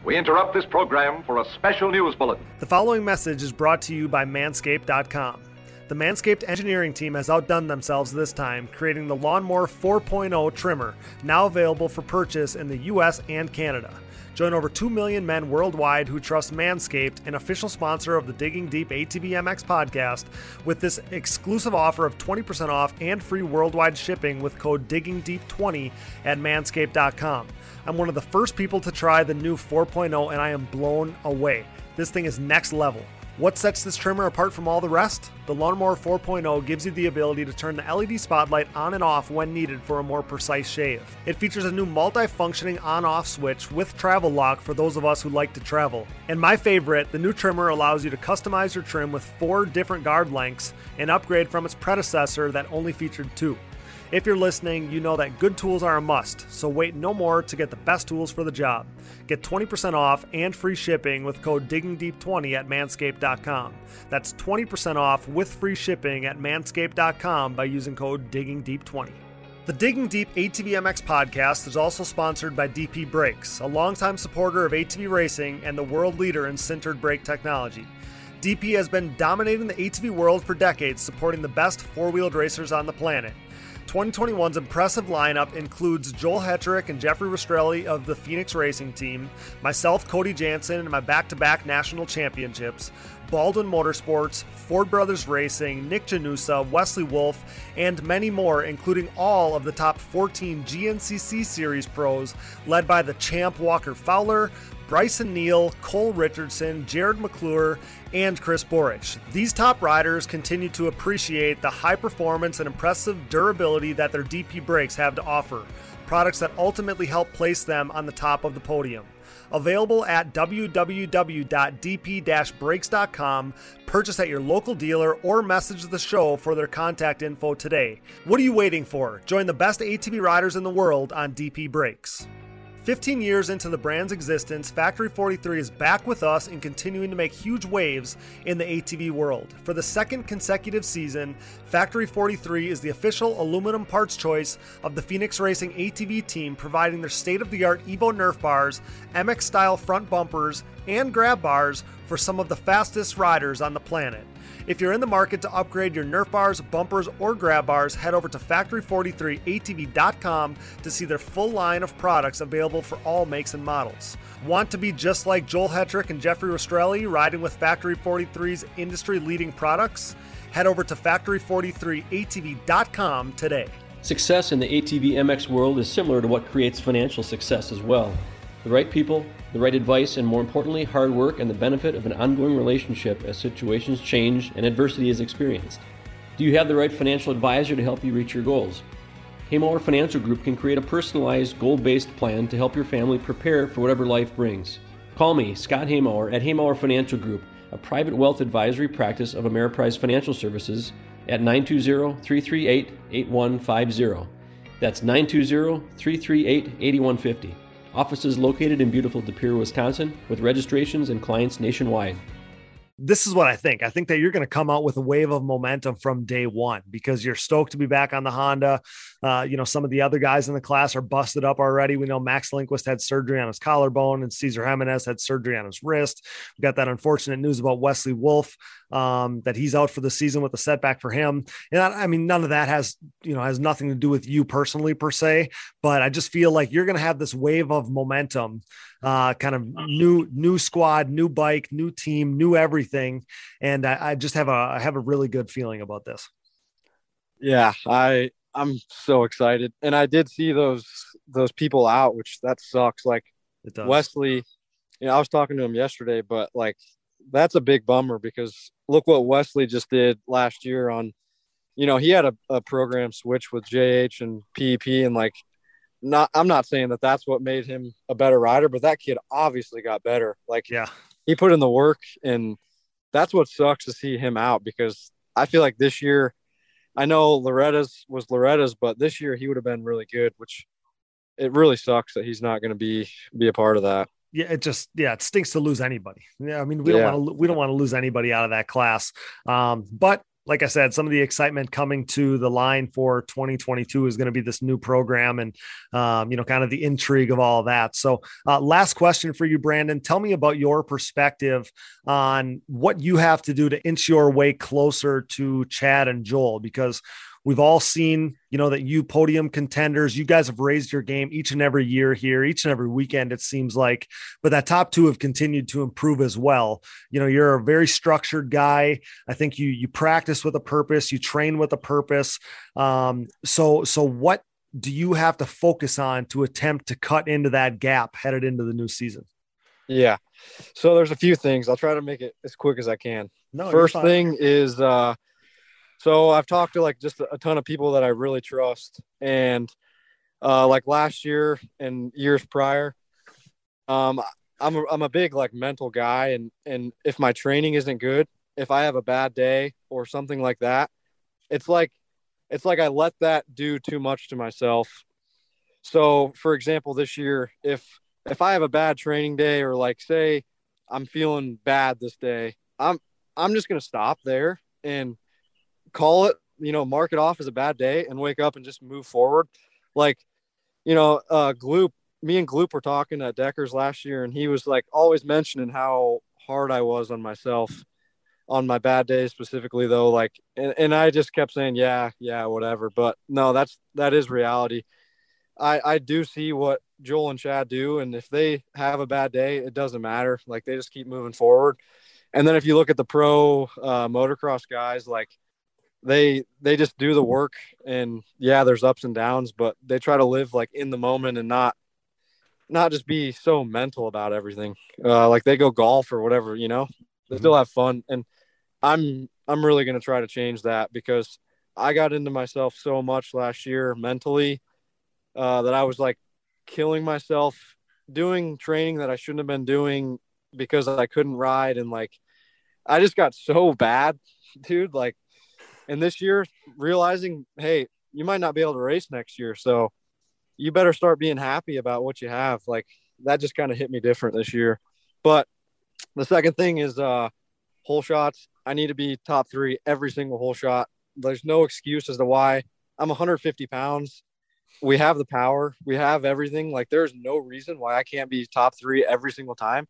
Speaker 6: We interrupt this program for a special news bulletin.
Speaker 2: The following message is brought to you by Manscaped.com. The Manscaped engineering team has outdone themselves this time, creating the Lawnmower 4.0 trimmer, now available for purchase in the US and Canada. Join over 2 million men worldwide who trust Manscaped, an official sponsor of the Digging Deep ATV MX podcast, with this exclusive offer of 20% off and free worldwide shipping with code DIGGINGDEEP20 at manscaped.com. I'm one of the first people to try the new 4.0 and I am blown away. This thing is next level. What sets this trimmer apart from all the rest? The Lawnmower 4.0 gives you the ability to turn the LED spotlight on and off when needed for a more precise shave. It features a new multi-functioning on-off switch with travel lock for those of us who like to travel. And my favorite, the new trimmer allows you to customize your trim with four different guard lengths and upgrade from its predecessor that only featured two. If you're listening, you know that good tools are a must, so wait no more to get the best tools for the job. Get 20% off and free shipping with code DIGGINGDEEP20 at manscaped.com. That's 20% off with free shipping at manscaped.com by using code DIGGINGDEEP20. The Digging Deep ATV MX podcast is also sponsored by DP Brakes, a longtime supporter of ATV racing and the world leader in sintered brake technology. DP has been dominating the ATV world for decades, supporting the best four wheeled racers on the planet. 2021's impressive lineup includes Joel Hetrick and Jeffrey Rastrelli of the Phoenix Racing Team, myself, Cody Jansen, and my back to back national championships, Baldwin Motorsports, Ford Brothers Racing, Nick Janusa, Wesley Wolf, and many more, including all of the top 14 GNCC Series pros, led by the champ Walker Fowler, Bryson Neal, Cole Richardson, Jared McClure, and Chris Borich. These top riders continue to appreciate the high performance and impressive durability that their DP brakes have to offer. products that ultimately help place them on the top of the podium. Available at www.dp-brakes.com. Purchase at your local dealer or message the show for their contact info today. What are you waiting for? Join the best ATV riders in the world on DP Brakes. 15 years into the brand's existence, Factory 43 is back with us and continuing to make huge waves in the ATV world. For the second consecutive season, Factory 43 is the official aluminum parts choice of the Phoenix Racing ATV team, providing their state of the art Evo Nerf bars, MX style front bumpers, and grab bars for some of the fastest riders on the planet. If you're in the market to upgrade your Nerf bars, bumpers, or grab bars, head over to factory43atv.com to see their full line of products available for all makes and models. Want to be just like Joel Hetrick and Jeffrey Rastrelli riding with Factory 43's industry leading products? Head over to factory43atv.com today.
Speaker 7: Success in the ATV MX world is similar to what creates financial success as well. The right people, the right advice, and more importantly, hard work and the benefit of an ongoing relationship as situations change and adversity is experienced. Do you have the right financial advisor to help you reach your goals? Haymauer Financial Group can create a personalized, goal based plan to help your family prepare for whatever life brings. Call me, Scott Haymauer, at Haymauer Financial Group, a private wealth advisory practice of Ameriprise Financial Services, at 920 338 8150. That's 920 338 8150. Offices located in beautiful De Pere, Wisconsin, with registrations and clients nationwide.
Speaker 2: This is what I think. I think that you're going to come out with a wave of momentum from day one because you're stoked to be back on the Honda. Uh, you know, some of the other guys in the class are busted up already. We know Max Lindquist had surgery on his collarbone and Cesar Jimenez had surgery on his wrist. We got that unfortunate news about Wesley Wolf um, that he's out for the season with a setback for him. And I, I mean, none of that has, you know, has nothing to do with you personally per se, but I just feel like you're going to have this wave of momentum uh, kind of new new squad, new bike, new team, new everything, and I, I, just have a I have a really good feeling about this.
Speaker 4: Yeah, I I'm so excited, and I did see those those people out, which that sucks. Like Wesley, you know, I was talking to him yesterday, but like that's a big bummer because look what Wesley just did last year on, you know, he had a, a program switch with JH and PEP and like not I'm not saying that that's what made him a better rider, but that kid obviously got better. Like
Speaker 2: yeah,
Speaker 4: he put in the work and that's what sucks to see him out because I feel like this year I know Loretta's was Loretta's, but this year he would have been really good, which it really sucks that he's not going to be be a part of that.
Speaker 2: Yeah, it just yeah, it stinks to lose anybody. Yeah, I mean we yeah. don't want to we don't want to lose anybody out of that class. Um, but like I said, some of the excitement coming to the line for 2022 is going to be this new program and, um, you know, kind of the intrigue of all of that. So, uh, last question for you, Brandon. Tell me about your perspective on what you have to do to inch your way closer to Chad and Joel, because We've all seen, you know, that you podium contenders, you guys have raised your game each and every year here, each and every weekend, it seems like. But that top two have continued to improve as well. You know, you're a very structured guy. I think you you practice with a purpose, you train with a purpose. Um, so so what do you have to focus on to attempt to cut into that gap headed into the new season?
Speaker 4: Yeah. So there's a few things. I'll try to make it as quick as I can. No, First thing is uh so I've talked to like just a ton of people that I really trust, and uh, like last year and years prior, um, I'm a, I'm a big like mental guy, and and if my training isn't good, if I have a bad day or something like that, it's like it's like I let that do too much to myself. So, for example, this year, if if I have a bad training day or like say I'm feeling bad this day, I'm I'm just gonna stop there and call it, you know, mark it off as a bad day and wake up and just move forward. Like, you know, uh, Gloop, me and Gloop were talking at Deckers last year, and he was like always mentioning how hard I was on myself on my bad days specifically though like and, and i just kept saying yeah yeah whatever. But no that's that is reality. I i do see what joel and chad do and if they have a bad day it doesn't matter. Like they just keep moving forward. And then if you look at the pro uh, motocross guys like they they just do the work and yeah there's ups and downs but they try to live like in the moment and not not just be so mental about everything. Uh, like they go golf or whatever you know they still have fun. And i'm i'm really going to try to change that because i got into myself so much last year mentally uh, that I was like killing myself doing training that I shouldn't have been doing because I couldn't ride. And like I just got so bad, [LAUGHS] dude. Like, and this year realizing, hey, you might not be able to race next year, so you better start being happy about what you have. Like that just kind of hit me different this year. But the second thing is uh hole shots. I need to be top three every single hole shot. There's no excuse as to why I'm 150 pounds. We have the power. We have everything. Like there's no reason why I can't be top three every single time.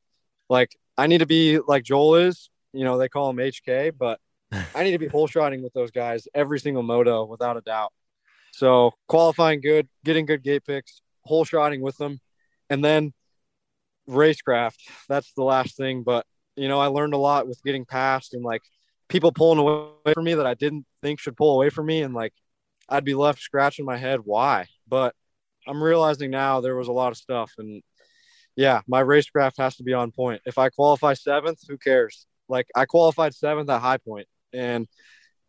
Speaker 4: Like I need to be like Joel is. You know they call him HK, but I need to be hole shotting with those guys every single moto without a doubt. So qualifying good, getting good gate picks, hole shotting with them, and then racecraft. That's the last thing. But you know, I learned a lot with getting past and like people pulling away from me that I didn't think should pull away from me, and like I'd be left scratching my head why. But I'm realizing now there was a lot of stuff, and yeah, my racecraft has to be on point. If I qualify seventh, who cares? Like I qualified seventh at High Point, and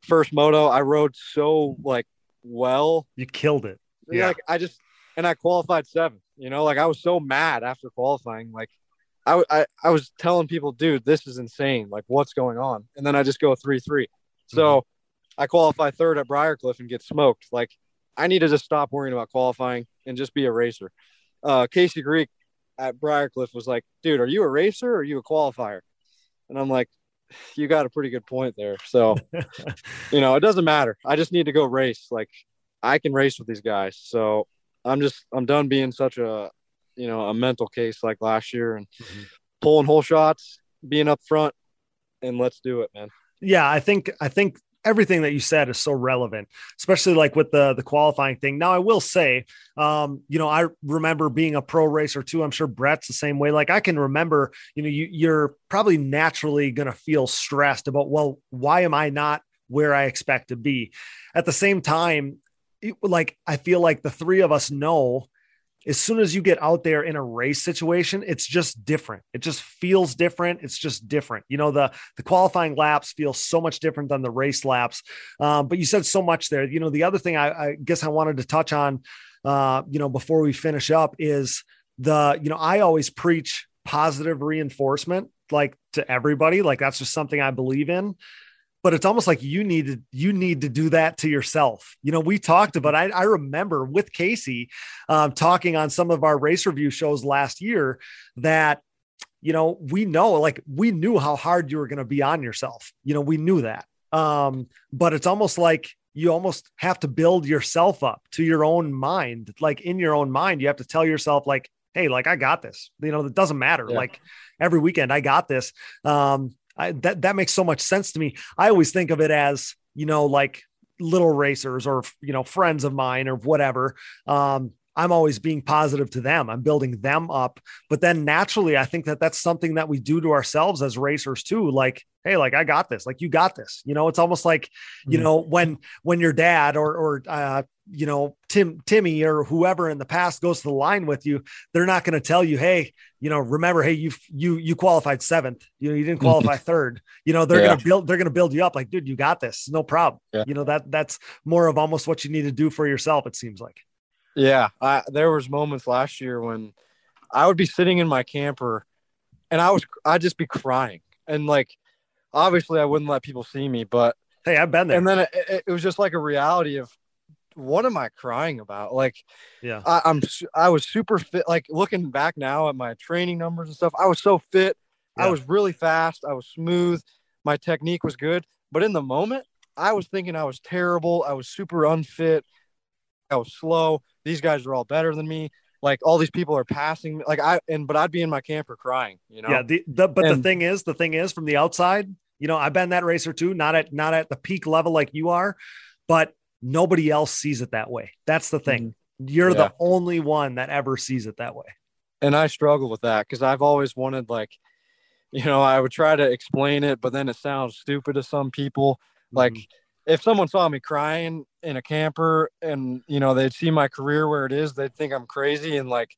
Speaker 4: first moto I rode so like well.
Speaker 2: You killed it. Yeah.
Speaker 4: Like I just and I qualified seventh. You know, like I was so mad after qualifying. Like I, I, I was telling people, dude, this is insane. Like what's going on? And then I just go three three. So mm-hmm. I qualify third at Briarcliff and get smoked. Like I need to just stop worrying about qualifying and just be a racer. Uh, Casey Greek at Briarcliff was like, dude, are you a racer or are you a qualifier? And I'm like, [LAUGHS] you got a pretty good point there. So, [LAUGHS] you know, it doesn't matter. I just need to go race. Like I can race with these guys. So I'm just I'm done being such a you know a mental case like last year and mm-hmm. pulling hole shots, being up front, and let's do it, man.
Speaker 2: Yeah, I think I think everything that you said is so relevant, especially like with the the qualifying thing. Now, I will say, um, you know, I remember being a pro racer too. I'm sure Brett's the same way. Like I can remember, you know, you, you're probably naturally going to feel stressed about, well, why am I not where I expect to be? At the same time, it, like I feel like the three of us know as soon as you get out there in a race situation it's just different. It just feels different. It's just different. You know the the qualifying laps feel so much different than the race laps. Um, but you said so much there. You know the other thing i, I guess i wanted to touch on uh, you know before we finish up is the you know i always preach positive reinforcement like to everybody. Like that's just something i believe in but it's almost like you need to you need to do that to yourself. You know, we talked about. I, I remember with Casey um, talking on some of our race review shows last year that you know we know like we knew how hard you were going to be on yourself. You know, we knew that. Um, but it's almost like you almost have to build yourself up to your own mind. Like in your own mind, you have to tell yourself like, hey, like I got this. You know, it doesn't matter. Yeah. Like every weekend, I got this. Um, I, that that makes so much sense to me. I always think of it as you know like little racers or you know friends of mine or whatever. Um, I'm always being positive to them. I'm building them up. But then naturally, I think that that's something that we do to ourselves as racers too. Like, hey, like I got this. Like you got this. You know, it's almost like, you mm-hmm. know, when when your dad or or uh, you know Tim Timmy or whoever in the past goes to the line with you, they're not going to tell you, hey, you know, remember, hey, you you you qualified seventh. You know, you didn't qualify third. You know, they're yeah. going to build they're going to build you up. Like, dude, you got this. No problem. Yeah. You know that that's more of almost what you need to do for yourself. It seems like.
Speaker 4: Yeah, I, there was moments last year when I would be sitting in my camper, and I was I'd just be crying, and like obviously I wouldn't let people see me, but
Speaker 2: hey, I've been there.
Speaker 4: And then it, it was just like a reality of what am I crying about? Like,
Speaker 2: yeah,
Speaker 4: I, I'm I was super fit. Like looking back now at my training numbers and stuff, I was so fit. Yeah. I was really fast. I was smooth. My technique was good. But in the moment, I was thinking I was terrible. I was super unfit. I was slow. These guys are all better than me. Like all these people are passing me. Like I and but I'd be in my camper crying. You know.
Speaker 2: Yeah. The, the but and, the thing is, the thing is, from the outside, you know, I've been that racer too. Not at not at the peak level like you are, but nobody else sees it that way. That's the thing. Mm-hmm. You're yeah. the only one that ever sees it that way.
Speaker 4: And I struggle with that because I've always wanted like, you know, I would try to explain it, but then it sounds stupid to some people. Mm-hmm. If someone saw me crying in a camper and you know they'd see my career where it is, they'd think I'm crazy and like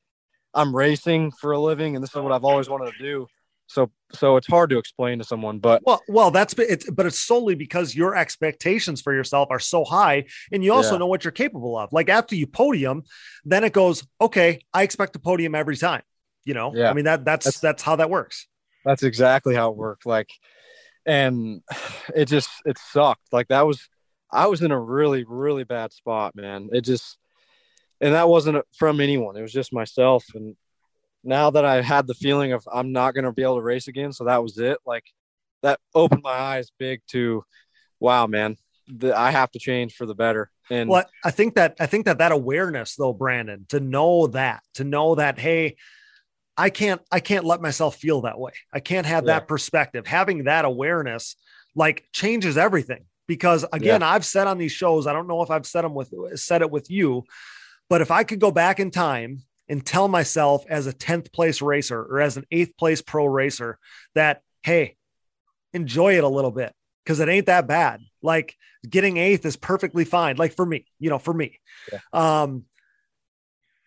Speaker 4: I'm racing for a living and this is what I've always wanted to do. So so it's hard to explain to someone, but
Speaker 2: well, well, that's it's but it's solely because your expectations for yourself are so high, and you also
Speaker 4: Yeah.
Speaker 2: know what you're capable of. Like after you podium, then it goes, okay, I expect to podium every time. You know,
Speaker 4: Yeah.
Speaker 2: I mean that that's
Speaker 4: That's-
Speaker 2: that's how that works.
Speaker 4: that's exactly how it worked. Like, and it just it sucked. Like that was I was in a really really bad spot, man. It just and that wasn't from anyone. It was just myself. And now that I had the feeling of I'm not going to be able to race again, so that was it. Like that opened my eyes big to, wow, man, the, I have to change for the better. And
Speaker 2: Well, I think that I think that that awareness, though, Brandon, to know that, to know that, hey, I can't, I can't let myself feel that way. I can't have
Speaker 4: Yeah.
Speaker 2: that perspective. Having that awareness, like, changes everything. Because again, I've said on these shows, I don't know if I've said them with said it with you, but if I could go back in time and tell myself as a 10th place racer or as an eighth place pro racer that, hey, enjoy it a little bit because it ain't that bad. Like getting eighth is perfectly fine. Like for me, you know, for me. Um,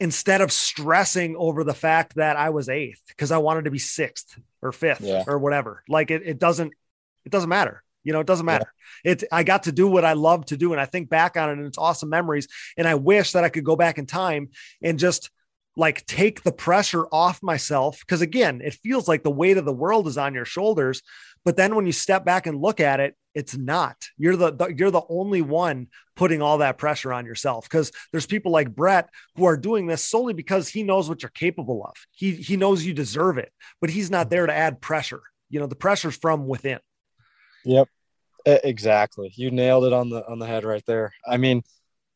Speaker 2: instead of stressing over the fact that I was eighth because I wanted to be sixth or fifth
Speaker 4: Yeah.
Speaker 2: or whatever. Like it, it doesn't, it doesn't matter. You know, it doesn't matter. It I got to do what I love to do. And I think back on it and it's awesome memories. And I wish that I could go back in time and just like take the pressure off myself. Cause again, it feels like the weight of the world is on your shoulders. But then when you step back and look at it, it's not. You're the, the you're the only one putting all that pressure on yourself because there's people like Brett who are doing this solely because he knows what you're capable of. He he knows you deserve it, but he's not there to add pressure. You know, the pressure's from within.
Speaker 4: Yep. Exactly. You nailed it on the on the head right there. I mean,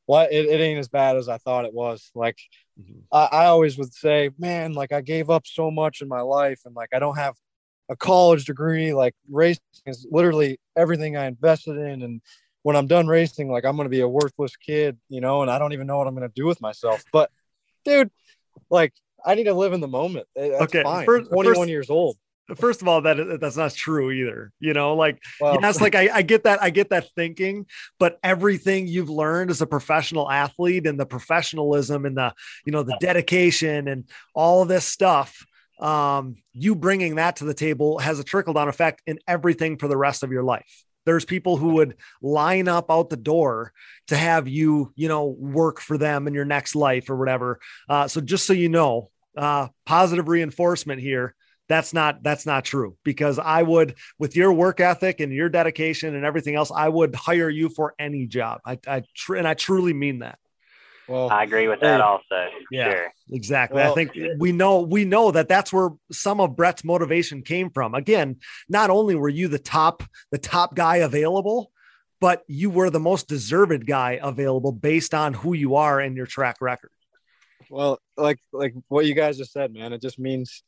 Speaker 4: what it, it ain't as bad as I thought it was. Like mm-hmm. I, I always would say, man, like I gave up so much in my life and like I don't have a college degree. Like racing is literally everything I invested in. And when I'm done racing, like I'm gonna be a worthless kid, you know, and I don't even know what I'm gonna do with myself. But dude, like I need to live in the moment. That's
Speaker 2: Okay,
Speaker 4: fine.
Speaker 2: first-
Speaker 4: 21
Speaker 2: first-
Speaker 4: years old.
Speaker 2: First of all, that that's not true either. You know, like
Speaker 4: Well,
Speaker 2: yes, [LAUGHS] like I, I get that, I get that thinking, but everything you've learned as a professional athlete and the professionalism and the, you know, the dedication and all of this stuff, um, you bringing that to the table has a trickle down effect in everything for the rest of your life. There's people who would line up out the door to have you, you know, work for them in your next life or whatever. Uh, so just so you know, uh, positive reinforcement here that's not that's not true because i would with your work ethic and your dedication and everything else i would hire you for any job i i tr- and i truly mean that
Speaker 4: well,
Speaker 3: I agree with that
Speaker 4: Hey.
Speaker 3: also.
Speaker 2: Yeah.
Speaker 3: Sure.
Speaker 2: exactly i think we know we know that that's where some of brett's motivation came from again not only were you the top the top guy available but you were the most deserved guy available based on who you are and your track record
Speaker 4: Well, like like what you guys just said, man, it just means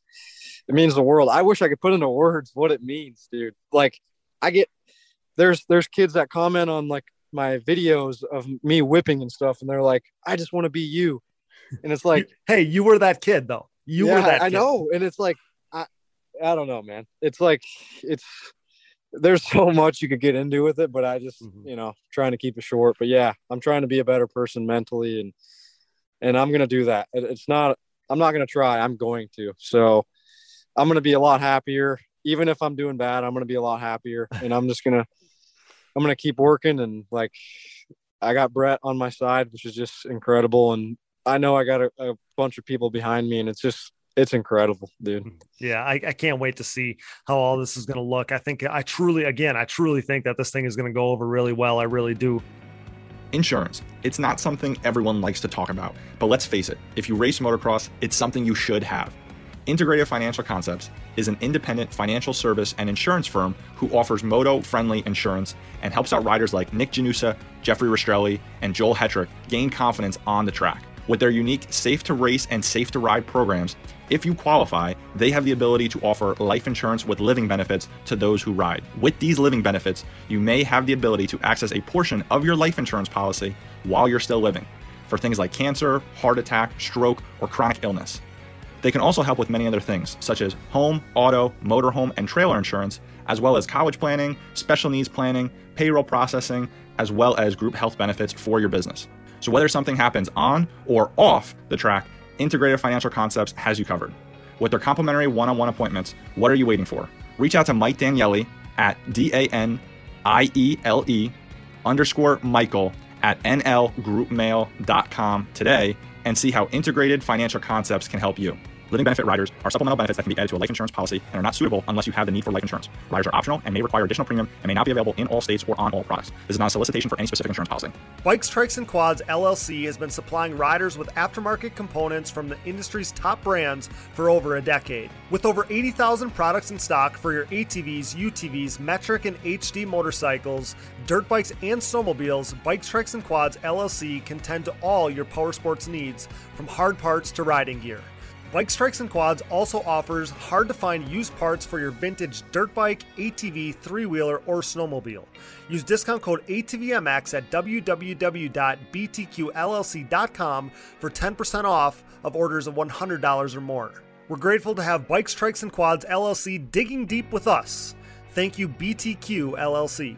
Speaker 4: it means the world. I wish I could put into words what it means, dude. Like I get there's there's kids that comment on like my videos of me whipping and stuff, and they're like, I just want to be you. And it's like [LAUGHS]
Speaker 2: hey you were that kid though you
Speaker 4: yeah,
Speaker 2: were that
Speaker 4: I
Speaker 2: kid.
Speaker 4: know. And it's like I I don't know, man. It's like it's there's so much you could get into with it, but I just,
Speaker 2: Mhm.
Speaker 4: you know, trying to keep it short. But yeah, I'm trying to be a better person mentally and and I'm gonna do that. It, it's not I'm not gonna try, I'm going to. So I'm gonna be a lot happier. Even if I'm doing bad, I'm gonna be a lot happier. And I'm just gonna I'm gonna keep working and like I got Brett on my side, which is just incredible. And I know I got a, a bunch of people behind me and it's just it's incredible, dude. Mm-hmm.
Speaker 2: Yeah, I, I can't wait to see how all this is going to look. I think I truly, again, I truly think that this thing is going to go over really well. I really do.
Speaker 8: Insurance. It's not something everyone likes to talk about, but let's face it, if you race motocross, it's something you should have. Integrated Financial Concepts is an independent financial service and insurance firm who offers moto friendly insurance and helps out riders like Nick Janusa, Jeffrey Rastrelli, and Joel Hetrick gain confidence on the track. With their unique safe to race and safe to ride programs, if you qualify, they have the ability to offer life insurance with living benefits to those who ride. With these living benefits, you may have the ability to access a portion of your life insurance policy while you're still living for things like cancer, heart attack, stroke, or chronic illness. They can also help with many other things, such as home, auto, motorhome, and trailer insurance, as well as college planning, special needs planning, payroll processing, as well as group health benefits for your business. So, whether something happens on or off the track, Integrated Financial Concepts has you covered. With their complimentary one on one appointments, what are you waiting for? Reach out to Mike Daniele at D A N I E L E underscore Michael at nlgroupmail.com today and see how integrated financial concepts can help you. Living benefit riders are supplemental benefits that can be added to a life insurance policy and are not suitable unless you have the need for life insurance. Riders are optional and may require additional premium and may not be available in all states or on all products. This is not a solicitation for any specific insurance policy.
Speaker 2: Bikes, Trikes, and Quads LLC has been supplying riders with aftermarket components from the industry's top brands for over a decade. With over 80,000 products in stock for your ATVs, UTVs, metric and HD motorcycles, dirt bikes, and snowmobiles, Bikes, Trikes, and Quads LLC can tend to all your power sports needs from hard parts to riding gear. Bikes, Trikes and Quads also offers hard to find used parts for your vintage dirt bike, ATV, three wheeler, or snowmobile. Use discount code ATVMX at www.btqllc.com for 10% off of orders of $100 or more. We're grateful to have Bikes, Trikes, and Quads LLC digging deep with us. Thank you, BTQ LLC.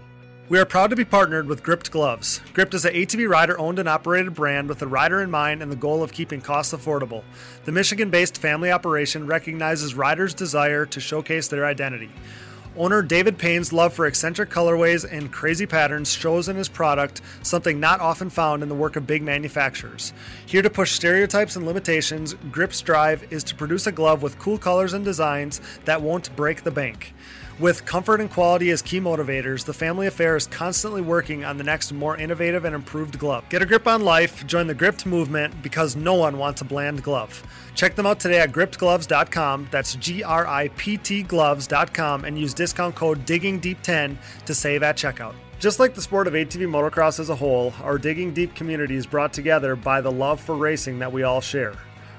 Speaker 2: We are proud to be partnered with Gripped Gloves. Gripped is an ATV rider owned and operated brand with the rider in mind and the goal of keeping costs affordable. The Michigan based family operation recognizes riders' desire to showcase their identity. Owner David Payne's love for eccentric colorways and crazy patterns shows in his product, something not often found in the work of big manufacturers. Here to push stereotypes and limitations, Grip's drive is to produce a glove with cool colors and designs that won't break the bank. With comfort and quality as key motivators, the family affair is constantly working on the next more innovative and improved glove. Get a grip on life, join the Gript movement because no one wants a bland glove. Check them out today at griptgloves.com. That's G R I P T gloves.com and use discount code DIGGINGDEEP10 to save at checkout. Just like the sport of ATV motocross as a whole, our Digging Deep community is brought together by the love for racing that we all share.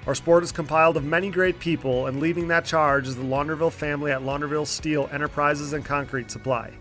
Speaker 2: Our sport is compiled of many great people, and leading that charge is the Launderville family at Launderville Steel Enterprises and Concrete Supply.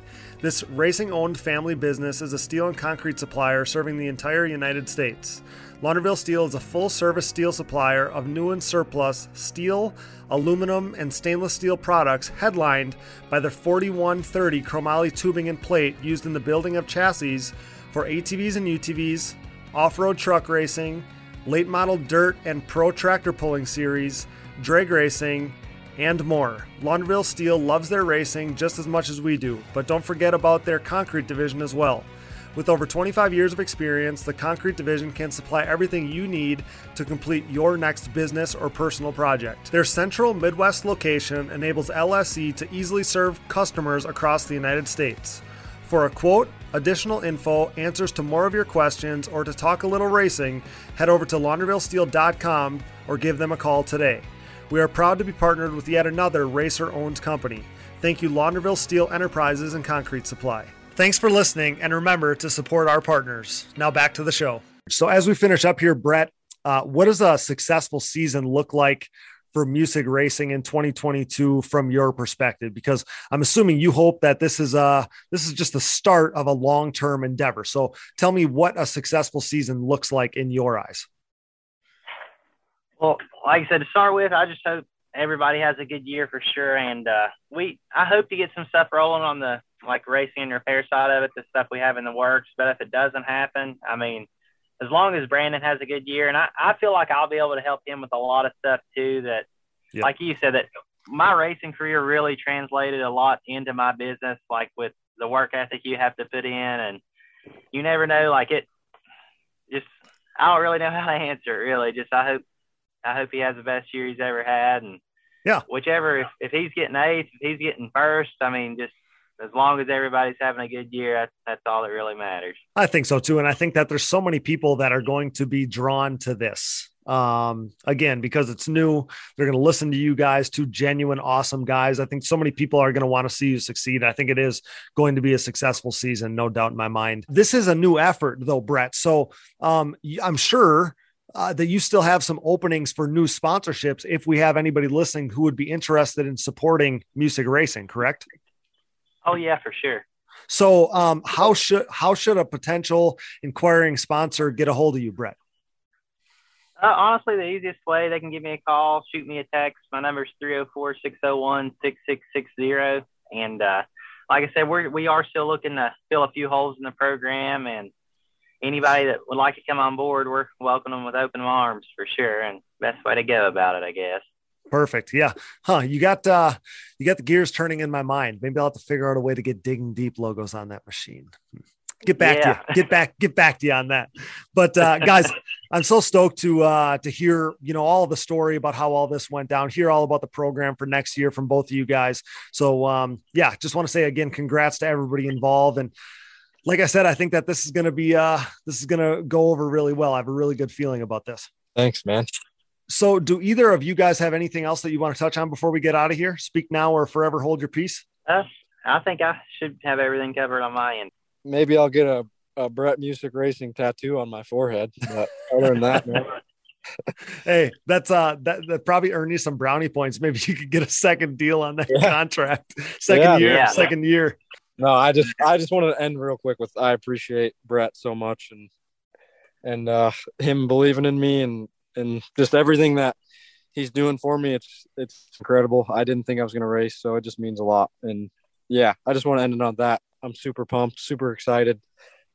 Speaker 2: This racing owned family business is a steel and concrete supplier serving the entire United States. Launderville Steel is a full service steel supplier of new and surplus steel, aluminum, and stainless steel products, headlined by the 4130 chromoly tubing and plate used in the building of chassis for ATVs and UTVs, off road truck racing, late model dirt and pro tractor pulling series, drag racing, and more. Launderville Steel loves their racing just as much as we do, but don't forget about their concrete division as well. With over 25 years of experience, the concrete division can supply everything you need to complete your next business or personal project. Their central Midwest location enables LSE to easily serve customers across the United States. For a quote, additional info, answers to more of your questions, or to talk a little racing, head over to laundervillesteel.com or give them a call today. We are proud to be partnered with yet another racer owned company. Thank you, Launderville Steel Enterprises and Concrete Supply. Thanks for listening, and remember to support our partners. Now back to the show. So, as we finish up here, Brett, uh, what does a successful season look like for Musig racing in 2022 from your perspective? Because i'm assuming you hope that this is a this is just the start of a long-term endeavor. So tell me what a successful season looks like in your eyes.
Speaker 3: Well like i said to start with i just hope everybody has a good year for sure. And uh, we i hope to get some stuff rolling on the like racing and repair side of it the stuff we have in the works. But if it doesn't happen i mean as long as Brandon has a good year, and I, I feel like I'll be able to help him with a lot of stuff too. That, yep. like you said, that my racing career really translated a lot into my business, like with the work ethic you have to put in, and you never know. Like it, just I don't really know [LAUGHS] how to answer it. Really, just I hope I hope he has the best year he's ever had, and
Speaker 2: yeah,
Speaker 3: whichever if, if he's getting eighth, if he's getting first, I mean, just as long as everybody's having a good year, that's, that's all that really matters.
Speaker 2: I think so too. And I think that there's so many people that are going to be drawn to this. Um, again, because it's new, they're going to listen to you guys, two genuine, awesome guys. I think so many people are going to want to see you succeed. I think it is going to be a successful season, no doubt in my mind. This is a new effort, though, Brett. So um, I'm sure. Uh, that you still have some openings for new sponsorships if we have anybody listening who would be interested in supporting Musig racing, correct?
Speaker 3: Oh yeah, for sure.
Speaker 2: So, um, how should how should a potential inquiring sponsor get a hold of you, Brett?
Speaker 3: Uh, honestly, the easiest way they can give me a call, shoot me a text. My number is 304 601 6660. And uh, like I said, we're, we are still looking to fill a few holes in the program. And anybody that would like to come on board, we're welcoming them with open arms for sure. And best way to go about it, I guess.
Speaker 2: Perfect. Yeah. Huh. You got uh you got the gears turning in my mind. Maybe I'll have to figure out a way to get digging deep logos on that machine. Get back
Speaker 3: Yeah.
Speaker 2: to you. Get back, get back to you on that. But uh guys, [LAUGHS] I'm so stoked to uh to hear, you know, all the story about how all this went down, hear all about the program for next year from both of you guys. So um yeah, just want to say again, congrats to everybody involved. And like I said, I think that this is gonna be uh this is gonna go over really well. I have a really good feeling about this.
Speaker 4: Thanks, man.
Speaker 2: So, do either of you guys have anything else that you want to touch on before we get out of here? Speak now or forever hold your peace.
Speaker 3: Uh, I think I should have everything covered on my end.
Speaker 4: Maybe I'll get a, a Brett Musig Racing tattoo on my forehead. But other than that, man, [LAUGHS] [LAUGHS]
Speaker 2: Hey, that's uh that, that probably earned you some brownie points. Maybe you could get a second deal on that
Speaker 4: Yeah.
Speaker 2: contract. Second
Speaker 4: Yeah,
Speaker 2: year,
Speaker 3: yeah.
Speaker 2: second year.
Speaker 4: no, I just I just wanted to end real quick with I appreciate Brett so much and and uh him believing in me and and just everything that he's doing for me. It's it's incredible. I didn't think I was gonna race, so it just means a lot. And yeah, I just want to end it on that. I'm super pumped, super excited.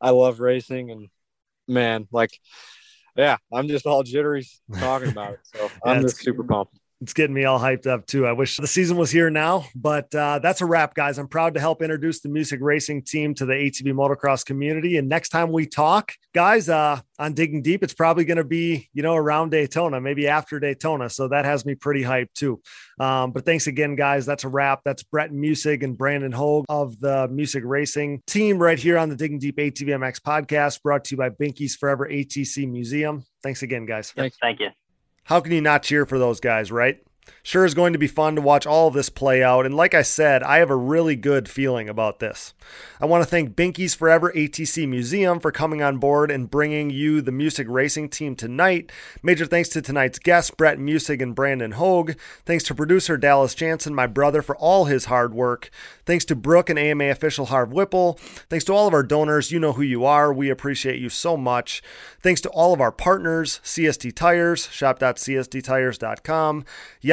Speaker 4: I love racing and man, like yeah, I'm just all jittery talking about it. So [LAUGHS] I'm just super pumped.
Speaker 2: It's getting me all hyped up too. I wish the season was here now, but uh, that's a wrap, guys. I'm proud to help introduce the Musig racing team to the ATV motocross community. And next time we talk, guys, uh, on digging deep, it's probably going to be you know around Daytona, maybe after Daytona. So that has me pretty hyped too. Um, but thanks again, guys. That's a wrap. That's Brett Musig and Brandon Hogue of the Musig Racing team right here on the Digging Deep ATVMX podcast, brought to you by Binky's Forever ATC Museum. Thanks again, guys.
Speaker 4: Thanks.
Speaker 3: Thank you.
Speaker 2: How can you not cheer for those guys, right? Sure is going to be fun to watch all of this play out. And like I said, I have a really good feeling about this. I want to thank Binky's Forever ATC Museum for coming on board and bringing you the Musig racing team tonight. Major thanks to tonight's guests, Brett Musig and Brandon Hogue. Thanks to producer Dallas Jansen, my brother, for all his hard work. Thanks to Brooke and AMA official Harv Whipple. Thanks to all of our donors. You know who you are. We appreciate you so much. Thanks to all of our partners CST Tires, shop.csttires.com,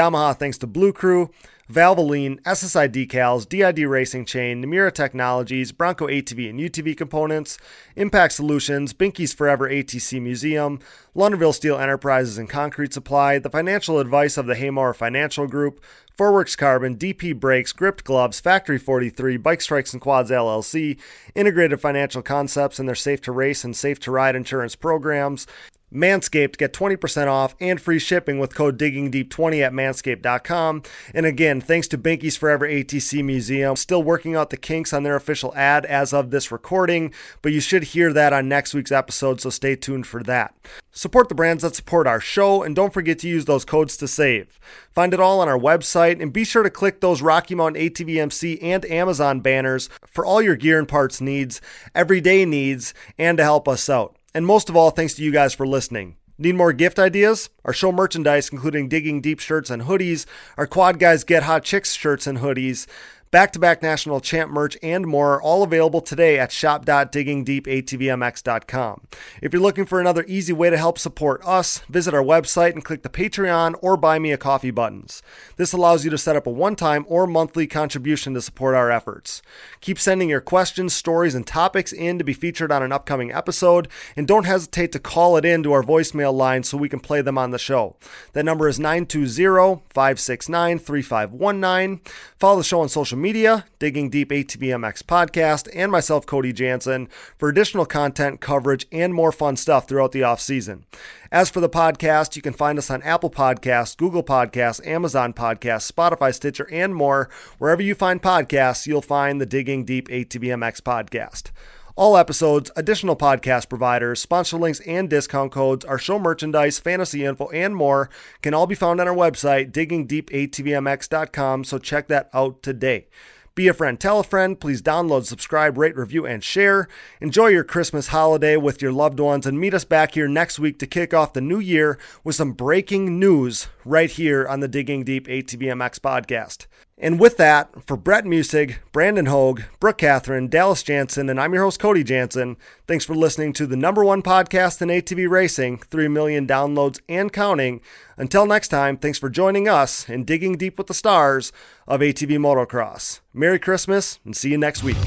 Speaker 2: Yamaha, thanks to Blue Crew. Valvoline, SSI Decals, DID Racing Chain, Namura Technologies, Bronco ATV and UTV Components, Impact Solutions, Binky's Forever ATC Museum, Launderville Steel Enterprises and Concrete Supply, the financial advice of the Haymore Financial Group, Forworks Carbon, DP Brakes, Gript Gloves, Factory 43, Bikes Trikes and Quads LLC, Integrated Financial Concepts and their Safe to Race and Safe to Ride insurance programs, Manscaped, get 20% off and free shipping with code DIGGINGDEEP20 at manscaped.com. And again, thanks to Binky's Forever ATC Museum. Still working out the kinks on their official ad as of this recording, but you should hear that on next week's episode, so stay tuned for that. Support the brands that support our show, and don't forget to use those codes to save. Find it all on our website, and be sure to click those Rocky Mountain ATVMC and Amazon banners for all your gear and parts needs, everyday needs, and to help us out. And most of all, thanks to you guys for listening. Need more gift ideas? Our show merchandise, including Digging Deep shirts and hoodies, our Quad Guys Get Hot Chicks shirts and hoodies, back to back national champ merch, and more, are all available today at shop.diggingdeepatvmx.com. If you're looking for another easy way to help support us, visit our website and click the Patreon or Buy Me a Coffee buttons. This allows you to set up a one time or monthly contribution to support our efforts. Keep sending your questions, stories, and topics in to be featured on an upcoming episode, and don't hesitate to call it in to our voicemail line so we can play them on the show. That number is 920 569 3519. Follow the show on social media, Digging Deep ATVMX Podcast, and myself, Cody Jansen, for additional content, coverage, and more fun stuff throughout the off season. As for the podcast, you can find us on Apple Podcasts, Google Podcasts, Amazon Podcasts, Spotify, Stitcher, and more. Wherever you find podcasts, you'll find the Digging Deep ATVMX podcast. All episodes, additional podcast providers, sponsor links, and discount codes, our show merchandise, fantasy info, and more can all be found on our website, diggingdeepatvmx.com. So check that out today. Be a friend, tell a friend. Please download, subscribe, rate, review, and share. Enjoy your Christmas holiday with your loved ones and meet us back here next week to kick off the new year with some breaking news right here on the Digging Deep ATVMX podcast. And with that, for Brett Musig, Brandon Hogue, Brooke Catherine, Dallas Jansen, and I'm your host, Cody Jansen, thanks for listening to the number one podcast in ATV racing, 3 million downloads and counting. Until next time, thanks for joining us in Digging Deep with the Stars of ATV Motocross. Merry Christmas and see you next week.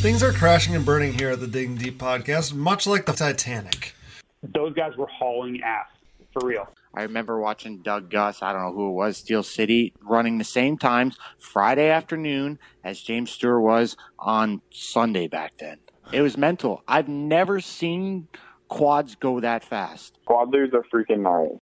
Speaker 2: Things are crashing and burning here at the Digging Deep podcast, much like the Titanic.
Speaker 9: Those guys were hauling ass for real.
Speaker 10: I remember watching Doug Gust, I don't know who it was, Steel City, running the same times Friday afternoon as James Stewart was on Sunday back then. It was mental. I've never seen quads go that fast.
Speaker 11: Quad are freaking gnarly.